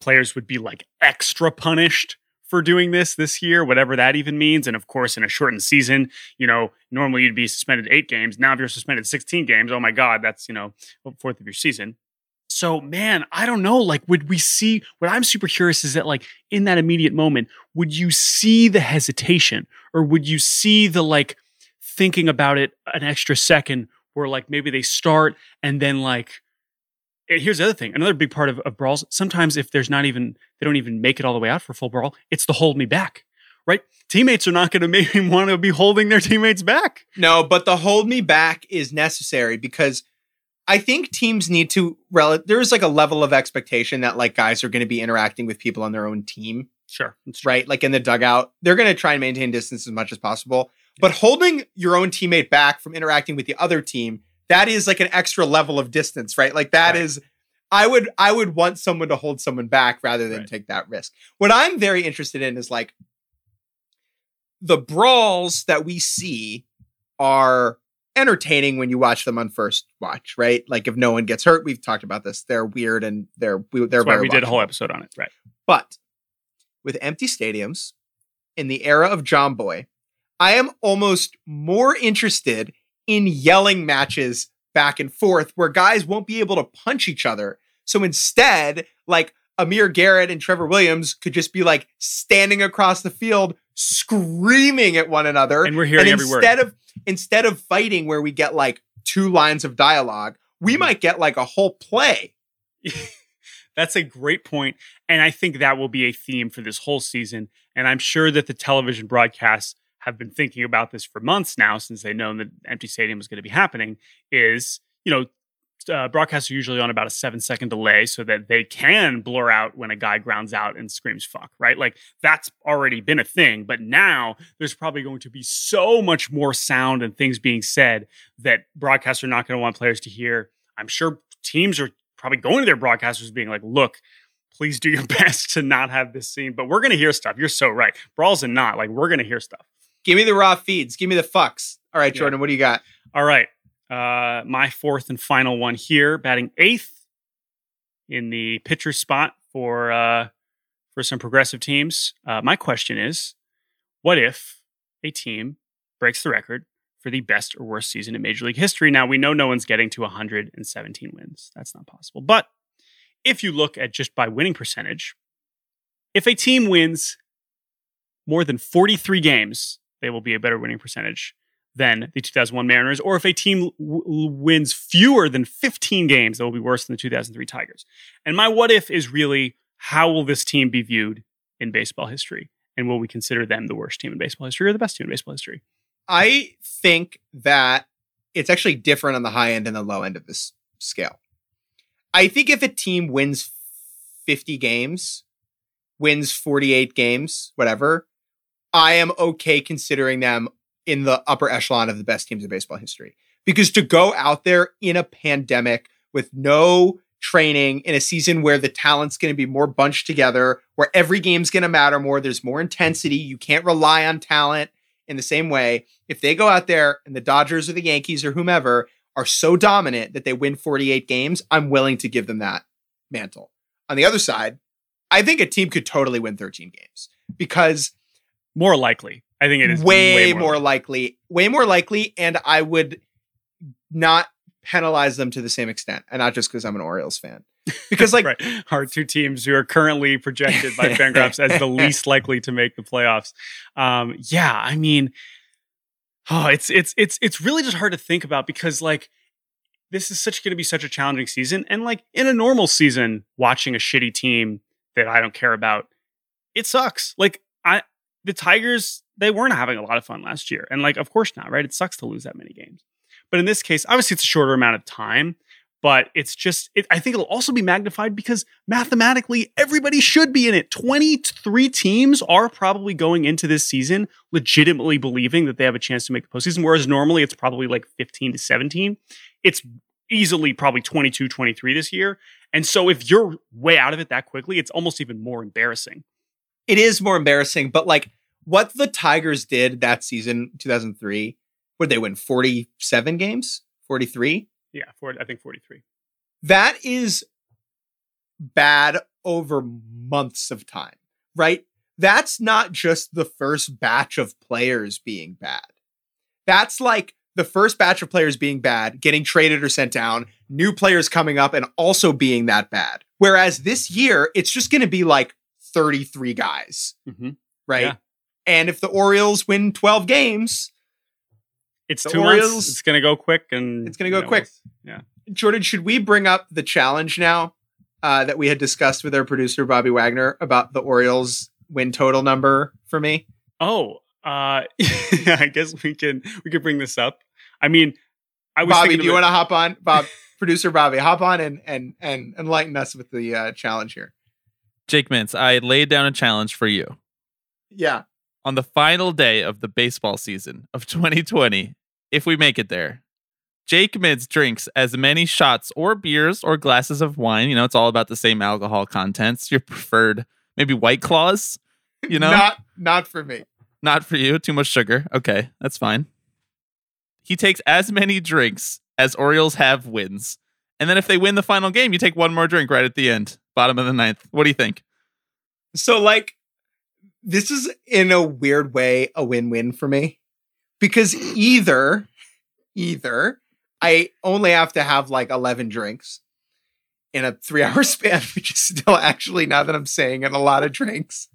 players would be like extra punished for doing this this year, whatever that even means. And of course, in a shortened season, you know, normally you'd be suspended eight games. Now, if you're suspended 16 games, oh my God, that's, you know, fourth of your season. So, man, I don't know. Like, would we see what I'm super curious is that, like, in that immediate moment, would you see the hesitation or would you see the like thinking about it an extra second where like maybe they start and then like here's the other thing another big part of, of brawls sometimes if there's not even they don't even make it all the way out for full brawl it's the hold me back right teammates are not going to maybe want to be holding their teammates back no but the hold me back is necessary because i think teams need to rel- there's like a level of expectation that like guys are going to be interacting with people on their own team sure right like in the dugout they're going to try and maintain distance as much as possible but holding your own teammate back from interacting with the other team, that is like an extra level of distance, right? Like that right. is, I would I would want someone to hold someone back rather than right. take that risk. What I'm very interested in is like the brawls that we see are entertaining when you watch them on first watch, right? Like if no one gets hurt, we've talked about this. They're weird and they're they're That's why we did a whole episode on it, right? But with empty stadiums in the era of John Jomboy, I am almost more interested in yelling matches back and forth where guys won't be able to punch each other. So instead, like Amir Garrett and Trevor Williams could just be like standing across the field screaming at one another. And we're hearing and every instead word. of instead of fighting where we get like two lines of dialogue, we mm-hmm. might get like a whole play. That's a great point. And I think that will be a theme for this whole season. And I'm sure that the television broadcasts have been thinking about this for months now since they know that empty stadium is going to be happening is you know uh, broadcasts are usually on about a seven second delay so that they can blur out when a guy grounds out and screams fuck, right? Like that's already been a thing. But now there's probably going to be so much more sound and things being said that broadcasts are not going to want players to hear. I'm sure teams are probably going to their broadcasters being like, look, please do your best to not have this scene. But we're going to hear stuff. You're so right. Brawls and not, like, we're going to hear stuff. Give me the raw feeds. Give me the fucks. All right, Jordan, yeah. what do you got? All right. Uh, my fourth and final one here, batting eighth in the pitcher spot for uh, for some progressive teams. Uh, my question is, what if a team breaks the record for the best or worst season in Major League history? Now we know no one's getting to 117 wins. That's not possible. But if you look at just by winning percentage, if a team wins more than 43 games they will be a better winning percentage than the 2001 Mariners. Or if a team w- wins fewer than 15 games, they will be worse than the 2003 Tigers. And my what if is really how will this team be viewed in baseball history? And will we consider them the worst team in baseball history or the best team in baseball history? I think that it's actually different on the high end and the low end of this scale. I think if a team wins 50 games, wins 48 games, whatever, I am okay considering them in the upper echelon of the best teams in baseball history. Because to go out there in a pandemic with no training in a season where the talent's going to be more bunched together, where every game's going to matter more, there's more intensity, you can't rely on talent in the same way. If they go out there and the Dodgers or the Yankees or whomever are so dominant that they win 48 games, I'm willing to give them that mantle. On the other side, I think a team could totally win 13 games because more likely. I think it is way, way more, more likely. Way more likely. And I would not penalize them to the same extent. And not just because I'm an Orioles fan. Because like right. our two teams who are currently projected by Fangraphs as the least likely to make the playoffs. Um, yeah, I mean, oh, it's it's it's it's really just hard to think about because like this is such going to be such a challenging season, and like in a normal season, watching a shitty team that I don't care about, it sucks. Like I, the Tigers, they weren't having a lot of fun last year, and like of course not, right? It sucks to lose that many games. But in this case, obviously it's a shorter amount of time, but it's just it, i think it'll also be magnified because mathematically everybody should be in it. 23 teams are probably going into this season legitimately believing that they have a chance to make the postseason whereas normally it's probably like 15 to 17 it's easily probably 22 23 this year. And so if you're way out of it that quickly it's almost even more embarrassing. It is more embarrassing but like what the tigers did that season 2003 where they win 47 games 43 yeah, 40, I think 43. That is bad over months of time, right? That's not just the first batch of players being bad. That's like the first batch of players being bad, getting traded or sent down, new players coming up and also being that bad. Whereas this year, it's just going to be like 33 guys, mm-hmm. right? Yeah. And if the Orioles win 12 games, it's the two Orioles, months. It's going to go quick, and it's going to go quick. Yeah, Jordan, should we bring up the challenge now uh, that we had discussed with our producer Bobby Wagner about the Orioles win total number for me? Oh, uh, I guess we can we could bring this up. I mean, I was Bobby. Do you want to hop on, Bob? producer Bobby, hop on and and and enlighten us with the uh, challenge here. Jake Mintz, I laid down a challenge for you. Yeah on the final day of the baseball season of 2020, if we make it there, Jake Mintz drinks as many shots or beers or glasses of wine. You know, it's all about the same alcohol contents. Your preferred, maybe White Claws. You know, not not for me. Not for you. Too much sugar. Okay, that's fine. He takes as many drinks as Orioles have wins, and then if they win the final game, you take one more drink right at the end, bottom of the ninth. What do you think? So, like, this is in a weird way a win-win for me because either either I only have to have like 11 drinks in a 3-hour span which is still actually now that I'm saying it a lot of drinks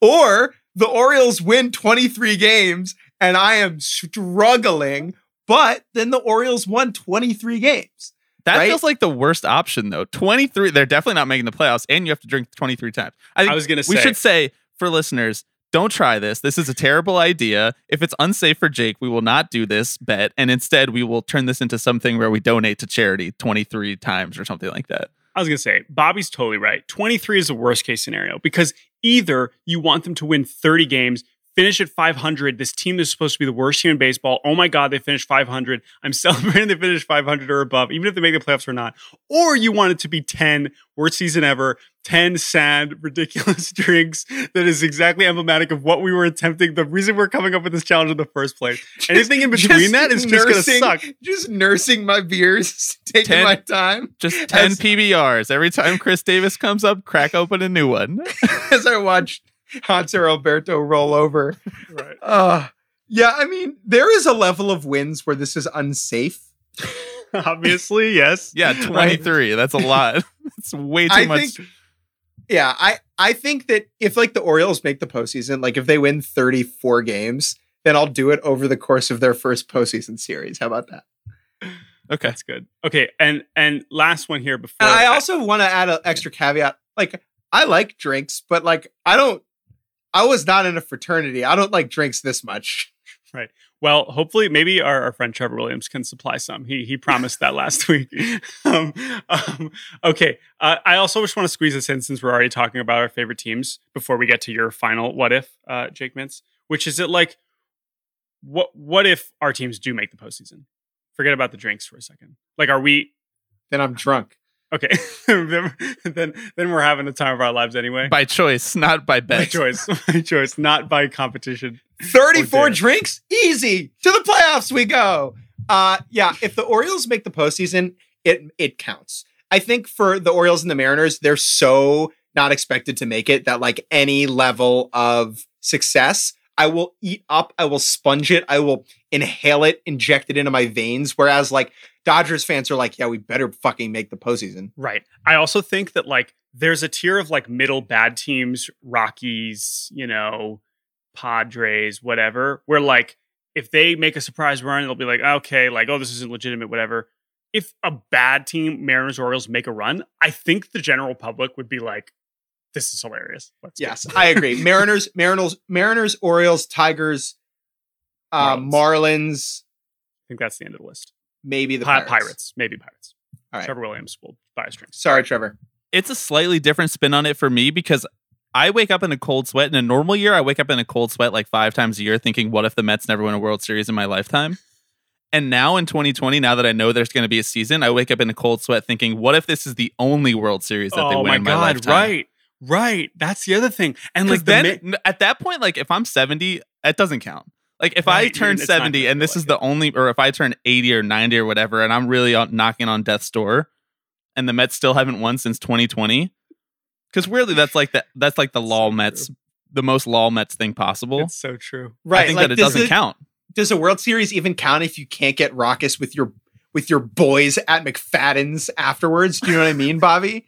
or the Orioles win 23 games and I am struggling but then the Orioles won 23 games that right? feels like the worst option though. 23 they're definitely not making the playoffs and you have to drink 23 times. I, think I was going to say We should say for listeners, don't try this. This is a terrible idea. If it's unsafe for Jake, we will not do this bet. And instead, we will turn this into something where we donate to charity 23 times or something like that. I was going to say, Bobby's totally right. 23 is the worst case scenario because either you want them to win 30 games, finish at 500. This team is supposed to be the worst team in baseball. Oh my God, they finished 500. I'm celebrating they finished 500 or above, even if they make the playoffs or not. Or you want it to be 10, worst season ever, 10 sad, ridiculous drinks that is exactly emblematic of what we were attempting. The reason we're coming up with this challenge in the first place. Just, Anything in between that is nursing, just going to suck. Just nursing my beers, taking 10, my time. Just 10 as, PBRs. Every time Chris Davis comes up, crack open a new one. as I watch Hanser Alberto roll over. Right. Uh, yeah, I mean, there is a level of wins where this is unsafe. Obviously, yes. Yeah, 23. Right? That's a lot. It's way too I much. Think, yeah, I, I think that if like the Orioles make the postseason, like if they win 34 games, then I'll do it over the course of their first postseason series. How about that? Okay, that's good. Okay, and and last one here before. And I also want to add an extra caveat. Like I like drinks, but like I don't I was not in a fraternity. I don't like drinks this much. Right. Well, hopefully, maybe our, our friend Trevor Williams can supply some. He he promised that last week. Um, um, okay. Uh, I also just want to squeeze this in since we're already talking about our favorite teams before we get to your final what if, uh, Jake Mintz, which is it like what what if our teams do make the postseason? Forget about the drinks for a second. Like, are we? Then I'm drunk. Okay, then, then then we're having the time of our lives anyway. By choice, not by bet. By choice, by choice, not by competition. Thirty-four drinks, easy to the playoffs we go. Uh, yeah. If the Orioles make the postseason, it it counts. I think for the Orioles and the Mariners, they're so not expected to make it that like any level of success, I will eat up, I will sponge it, I will inhale it, inject it into my veins. Whereas like Dodgers fans are like, yeah, we better fucking make the postseason. Right. I also think that like there's a tier of like middle bad teams, Rockies, you know, Padres, whatever, where like if they make a surprise run, they'll be like, okay, like, oh, this isn't legitimate, whatever. If a bad team, Mariners, Orioles, make a run, I think the general public would be like, this is hilarious. Let's. Yes, I agree. Mariners, Mariners, Mariners, Orioles, Tigers, uh, Marlins. Marlins, I think that's the end of the list. maybe the Pi- Pirates. Pirates. maybe Pirates. All right. Trevor Williams will buy us drinks. Sorry, Trevor. it's a slightly different spin on it for me because I wake up in a cold sweat. In a normal year, I wake up in a cold sweat like five times a year thinking, what if the Mets never win a World Series in my lifetime? And now in 2020, now that I know there's going to be a season, I wake up in a cold sweat thinking, what if this is the only World Series that they oh win my in my god! lifetime? right, right. That's the other thing. And Because like the then mi- at that point, like if I'm 70, it doesn't count. Like if I turn 70 and feel this is like the only, or if I turn 80 or 90 or whatever, and I'm really on, knocking on death's door, and the Mets still haven't won since 2020, because really that's like the that's like the So law true. Mets, the most law Mets thing possible. it's so true. Right. I think like, that it does doesn't the- count. Does a World Series even count if you can't get raucous with your with your boys at McFadden's afterwards? Do you know what I mean, Bobby?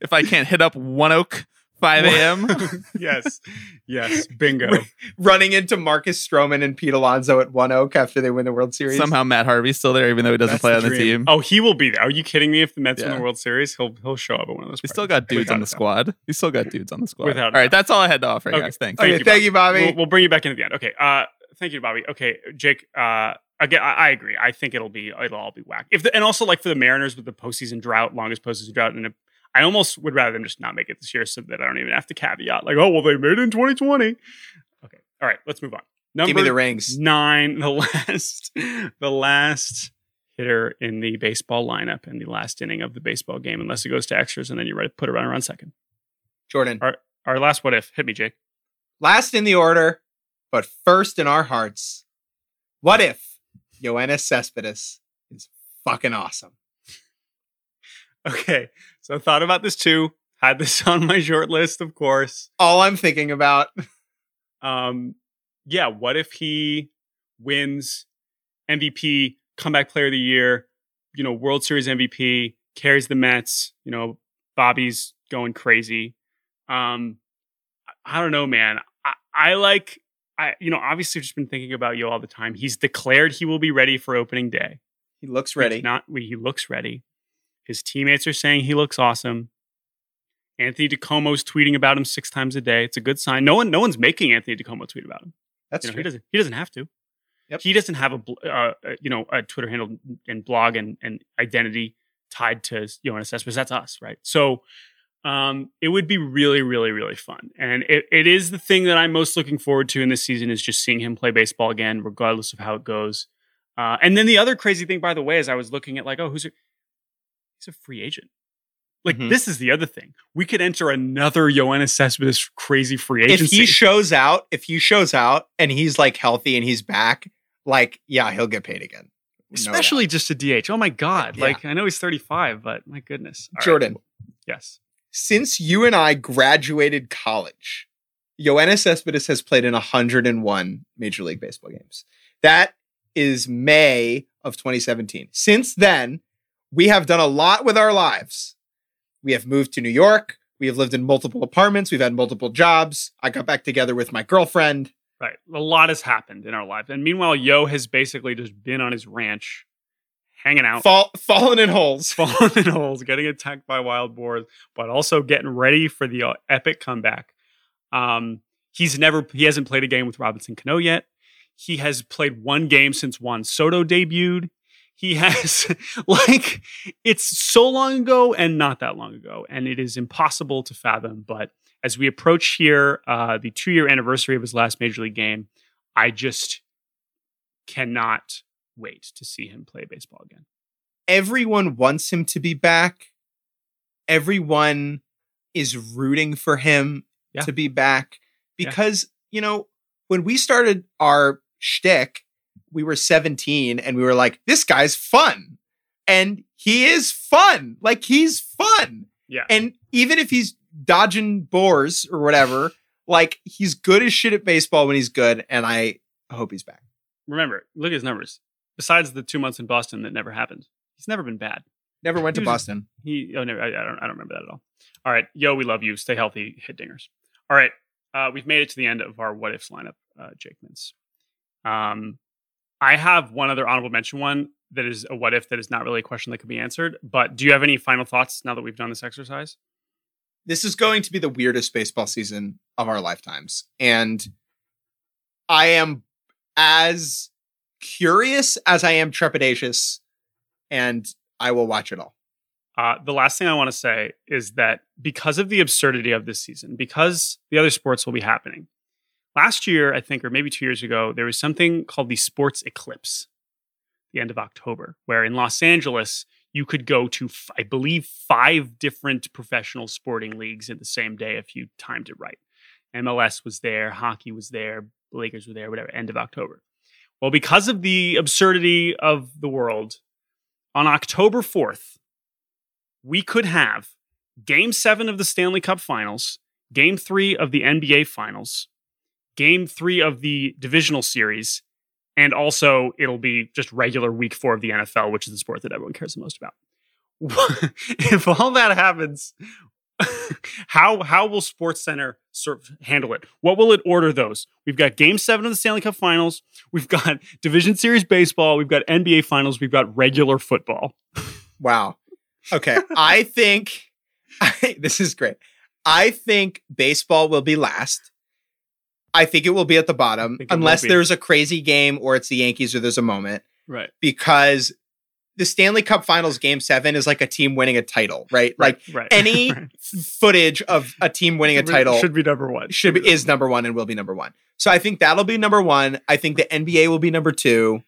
If I can't hit up One Oak 5 a.m. yes, yes, bingo. Running into Marcus Stroman and Pete Alonso at One Oak after they win the World Series. somehow Matt Harvey's still there, even though he doesn't That's play the on the dream. team. Oh, he will be there. Are you kidding me? If the Mets win the World Series, he'll he'll show up at one of those. He's still got dudes Without on the squad. He's still got dudes on the squad. Without All right, doubt. that's all I had to offer, Okay. guys. Thanks. okay, Thank you, thank you, Bobby. We'll, we'll bring you back in at the end. Okay. Uh, thank you, Bobby. Okay, Jake. Uh, again, I, I agree. I think it'll be it'll all be whack. If the, and also like for the Mariners with the postseason drought, longest postseason drought, in it, I almost would rather them just not make it this year, so that I don't even have to caveat like, oh well, they made it in 2020. Okay. All right. Let's move on. Number Give me the rings. nine, the last, the last hitter in the baseball lineup in the last inning of the baseball game, unless it goes to extras, and then you're ready to put a runner on second. Jordan. Our last what if? Hit me, Jake. Last in the order, but first in our hearts. What if Yoenis Cespedes is fucking awesome? Okay, so I thought about this too. Had this on my short list, of course. All I'm thinking about. Um, yeah, what if he wins MVP, comeback player of the year, you know, World Series MVP, carries the Mets, you know, Bobby's going crazy. Um, I don't know, man. I, I like, I, you know, obviously I've just been thinking about you all the time. He's declared he will be ready for opening day. He looks He's ready. Not he looks ready. His teammates are saying he looks awesome. Anthony DiComo's tweeting about him six times a day. It's a good sign. No one, no one's making Anthony DiComo tweet about him. That's You know, true. he doesn't. He doesn't have to. Yep. He doesn't have a uh, uh, you know a Twitter handle and blog and, and identity tied to Yoenis Cespedes. That's us, right? So um, it would be really, really, really fun, and it, it is the thing that I'm most looking forward to in this season is just seeing him play baseball again, regardless of how it goes. Uh, and then the other crazy thing, by the way, is I was looking at like, oh, who's a, he's a free agent. Like Mhm. this is the other thing. We could enter another Yoenis Cespedes crazy free agent. if he shows out, if he shows out and he's like healthy and he's back, like yeah, he'll get paid again. No especially just a DH. Oh my god! Yeah. Like I know he's 35, but my goodness. All right. Jordan. Yes. since you and I graduated college, Yoenis Cespedes has played in 101 Major League Baseball games. That is May of 2017. Since then, we have done a lot with our lives. We have moved to New York. We have lived in multiple apartments. We've had multiple jobs. I got back together with my girlfriend. Right. A lot has happened in our life, and meanwhile, Yo has basically just been on his ranch, hanging out, Fall, fallen in holes. falling in holes, getting attacked by wild boars, but also getting ready for the uh, epic comeback. Um, he's never he hasn't played a game with Robinson Cano yet. He has played one game since Juan Soto debuted. He has like it's so long ago and not that long ago, and it is impossible to fathom. But as we approach here, uh, the two year anniversary of his last major league game, I just cannot wait to see him play baseball again. everyone wants him to be back. Everyone is rooting for him Yeah. to be back Yeah. because, you know, when we started our shtick, we were 17 and we were like, this guy's fun. And he is fun. Like, he's fun. Yeah. And even if he's dodging boars or whatever, Like he's good as shit at baseball when he's good, and I hope he's back. Remember, look at his numbers. Besides the two months in Boston that never happened, he's never been bad. Never went He to was- Boston. He oh no, I, I don't I don't remember that at all. All right, yo, we love you. Stay healthy. Hit dingers. All right, uh, we've made it to the end of our what ifs lineup, uh, Jake Mintz. Um, I have one other honorable mention one that is a what if that is not really a question that could be answered. But do you have any final thoughts now that we've done this exercise? This is going to be the weirdest baseball season of our lifetimes, and I am as curious as I am trepidatious, and I will watch it all. Uh, the last thing I want to say is that because of the absurdity of this season, because the other sports will be happening, last year, I think, or maybe two years ago, there was something called the sports eclipse, the end of October, where in Los Angeles, you could go to, I believe, five different professional sporting leagues in the same day if you timed it right. MLS was there, hockey was there, the Lakers were there, whatever, end of October. Well, because of the absurdity of the world, on October 4th, we could have game seven of the Stanley Cup finals, game three of the NBA finals, game three of the divisional series, and also it'll be just regular week four of the NFL, which is the sport that everyone cares the most about. if all that happens, how how will Sports Center of handle it? What will it order those? We've got game seven of the Stanley Cup finals, we've got division series baseball, we've got NBA finals, we've got regular football. Wow. Okay. I think I, this is great. I think baseball will be last. I think it will be at the bottom think it will unless there's a crazy game or it's the Yankees or there's a moment Right. because the Stanley Cup Finals game 7 is like a team winning a title, right? Like right. any Right. footage of a team winning a title should be number one. should be, is number 1 and will be number 1. So I think that'll be number 1. I think the NBA will be number 2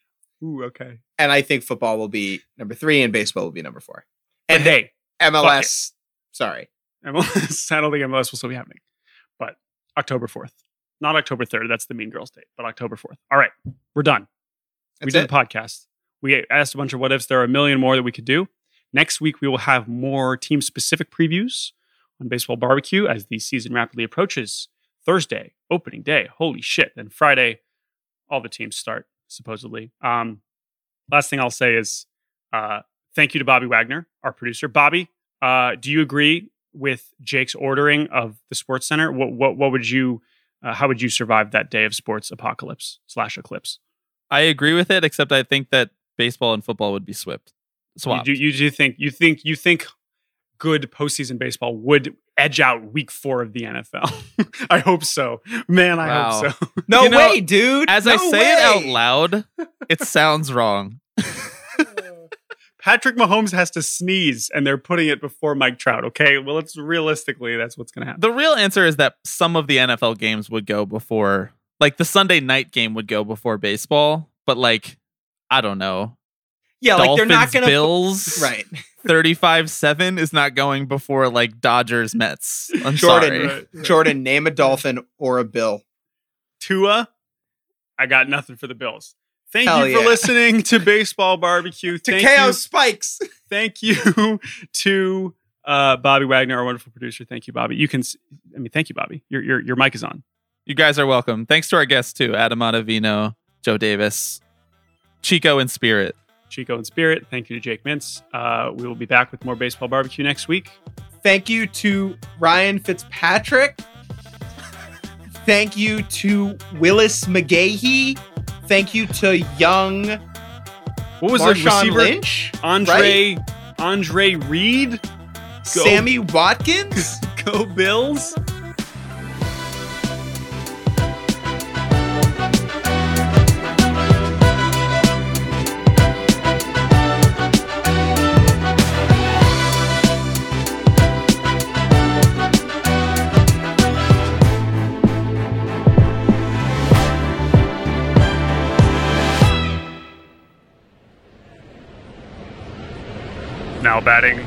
Ooh, okay. and I think football will be number 3 and baseball will be number 4. And And hey, MLS sorry. MLS, I don't think MLS will still be happening, but October 4th. Not October 3rd. That's the Mean Girls date, but October 4th. All right, we're done. we did it. the podcast. We asked a bunch of what ifs. There are a million more that we could do. Next week, we will have more team specific previews on Baseball Bar-B-Cast as the season rapidly approaches. Thursday, opening day. Holy shit. Then Friday, all the teams start, supposedly. Um, last thing I'll say is uh, thank you to Bobby Wagner, our producer. Bobby, uh, do you agree with Jake's ordering of the Sports Center? What, what, what would you, uh, how would you survive that day of sports apocalypse slash eclipse? I agree with it, except I think that baseball and football would be swept. You do, you do think you think you think good postseason baseball would edge out week four of the NFL? I hope so, man. I Wow. hope so. No You know, way, dude. As I No say it out loud, it sounds wrong. Patrick Mahomes has to sneeze, and they're putting it before Mike Trout. Okay, well, it's realistically that's what's going to happen. The real answer is that some of the NFL games would go before, like the Sunday night game would go before baseball, but like, I don't know. Yeah, like they're not gonna Bills, right. 35 7 is not going before like Dodgers, Mets. I'm Jordan, sorry. Right, right. Jordan, name a dolphin or a bill. Tua, I got nothing for the Bills. Thank Hell you for yeah. listening to Baseball Bar-B-Cast. To Thank KO you spikes. thank you to uh, Bobby Wagner, our wonderful producer. Thank you, Bobby. You can, I mean, thank you, Bobby. Your your your mic is on. You guys are welcome. Thanks to our guests too Adam Ottavino, Joe Davis, Chico and Spirit. Chico and Spirit. Thank you to Jake Mintz. Uh, we will be back with more Baseball Bar-B-Cast next week. Thank you to Ryan Fitzpatrick. Thank you to Willis McGahee. Thank you to young What was the Marshawn receiver? Lynch, Andre Andre Reed. Go. Sammy Watkins. Go Bills. Now batting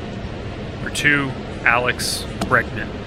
for two, Alex Bregman.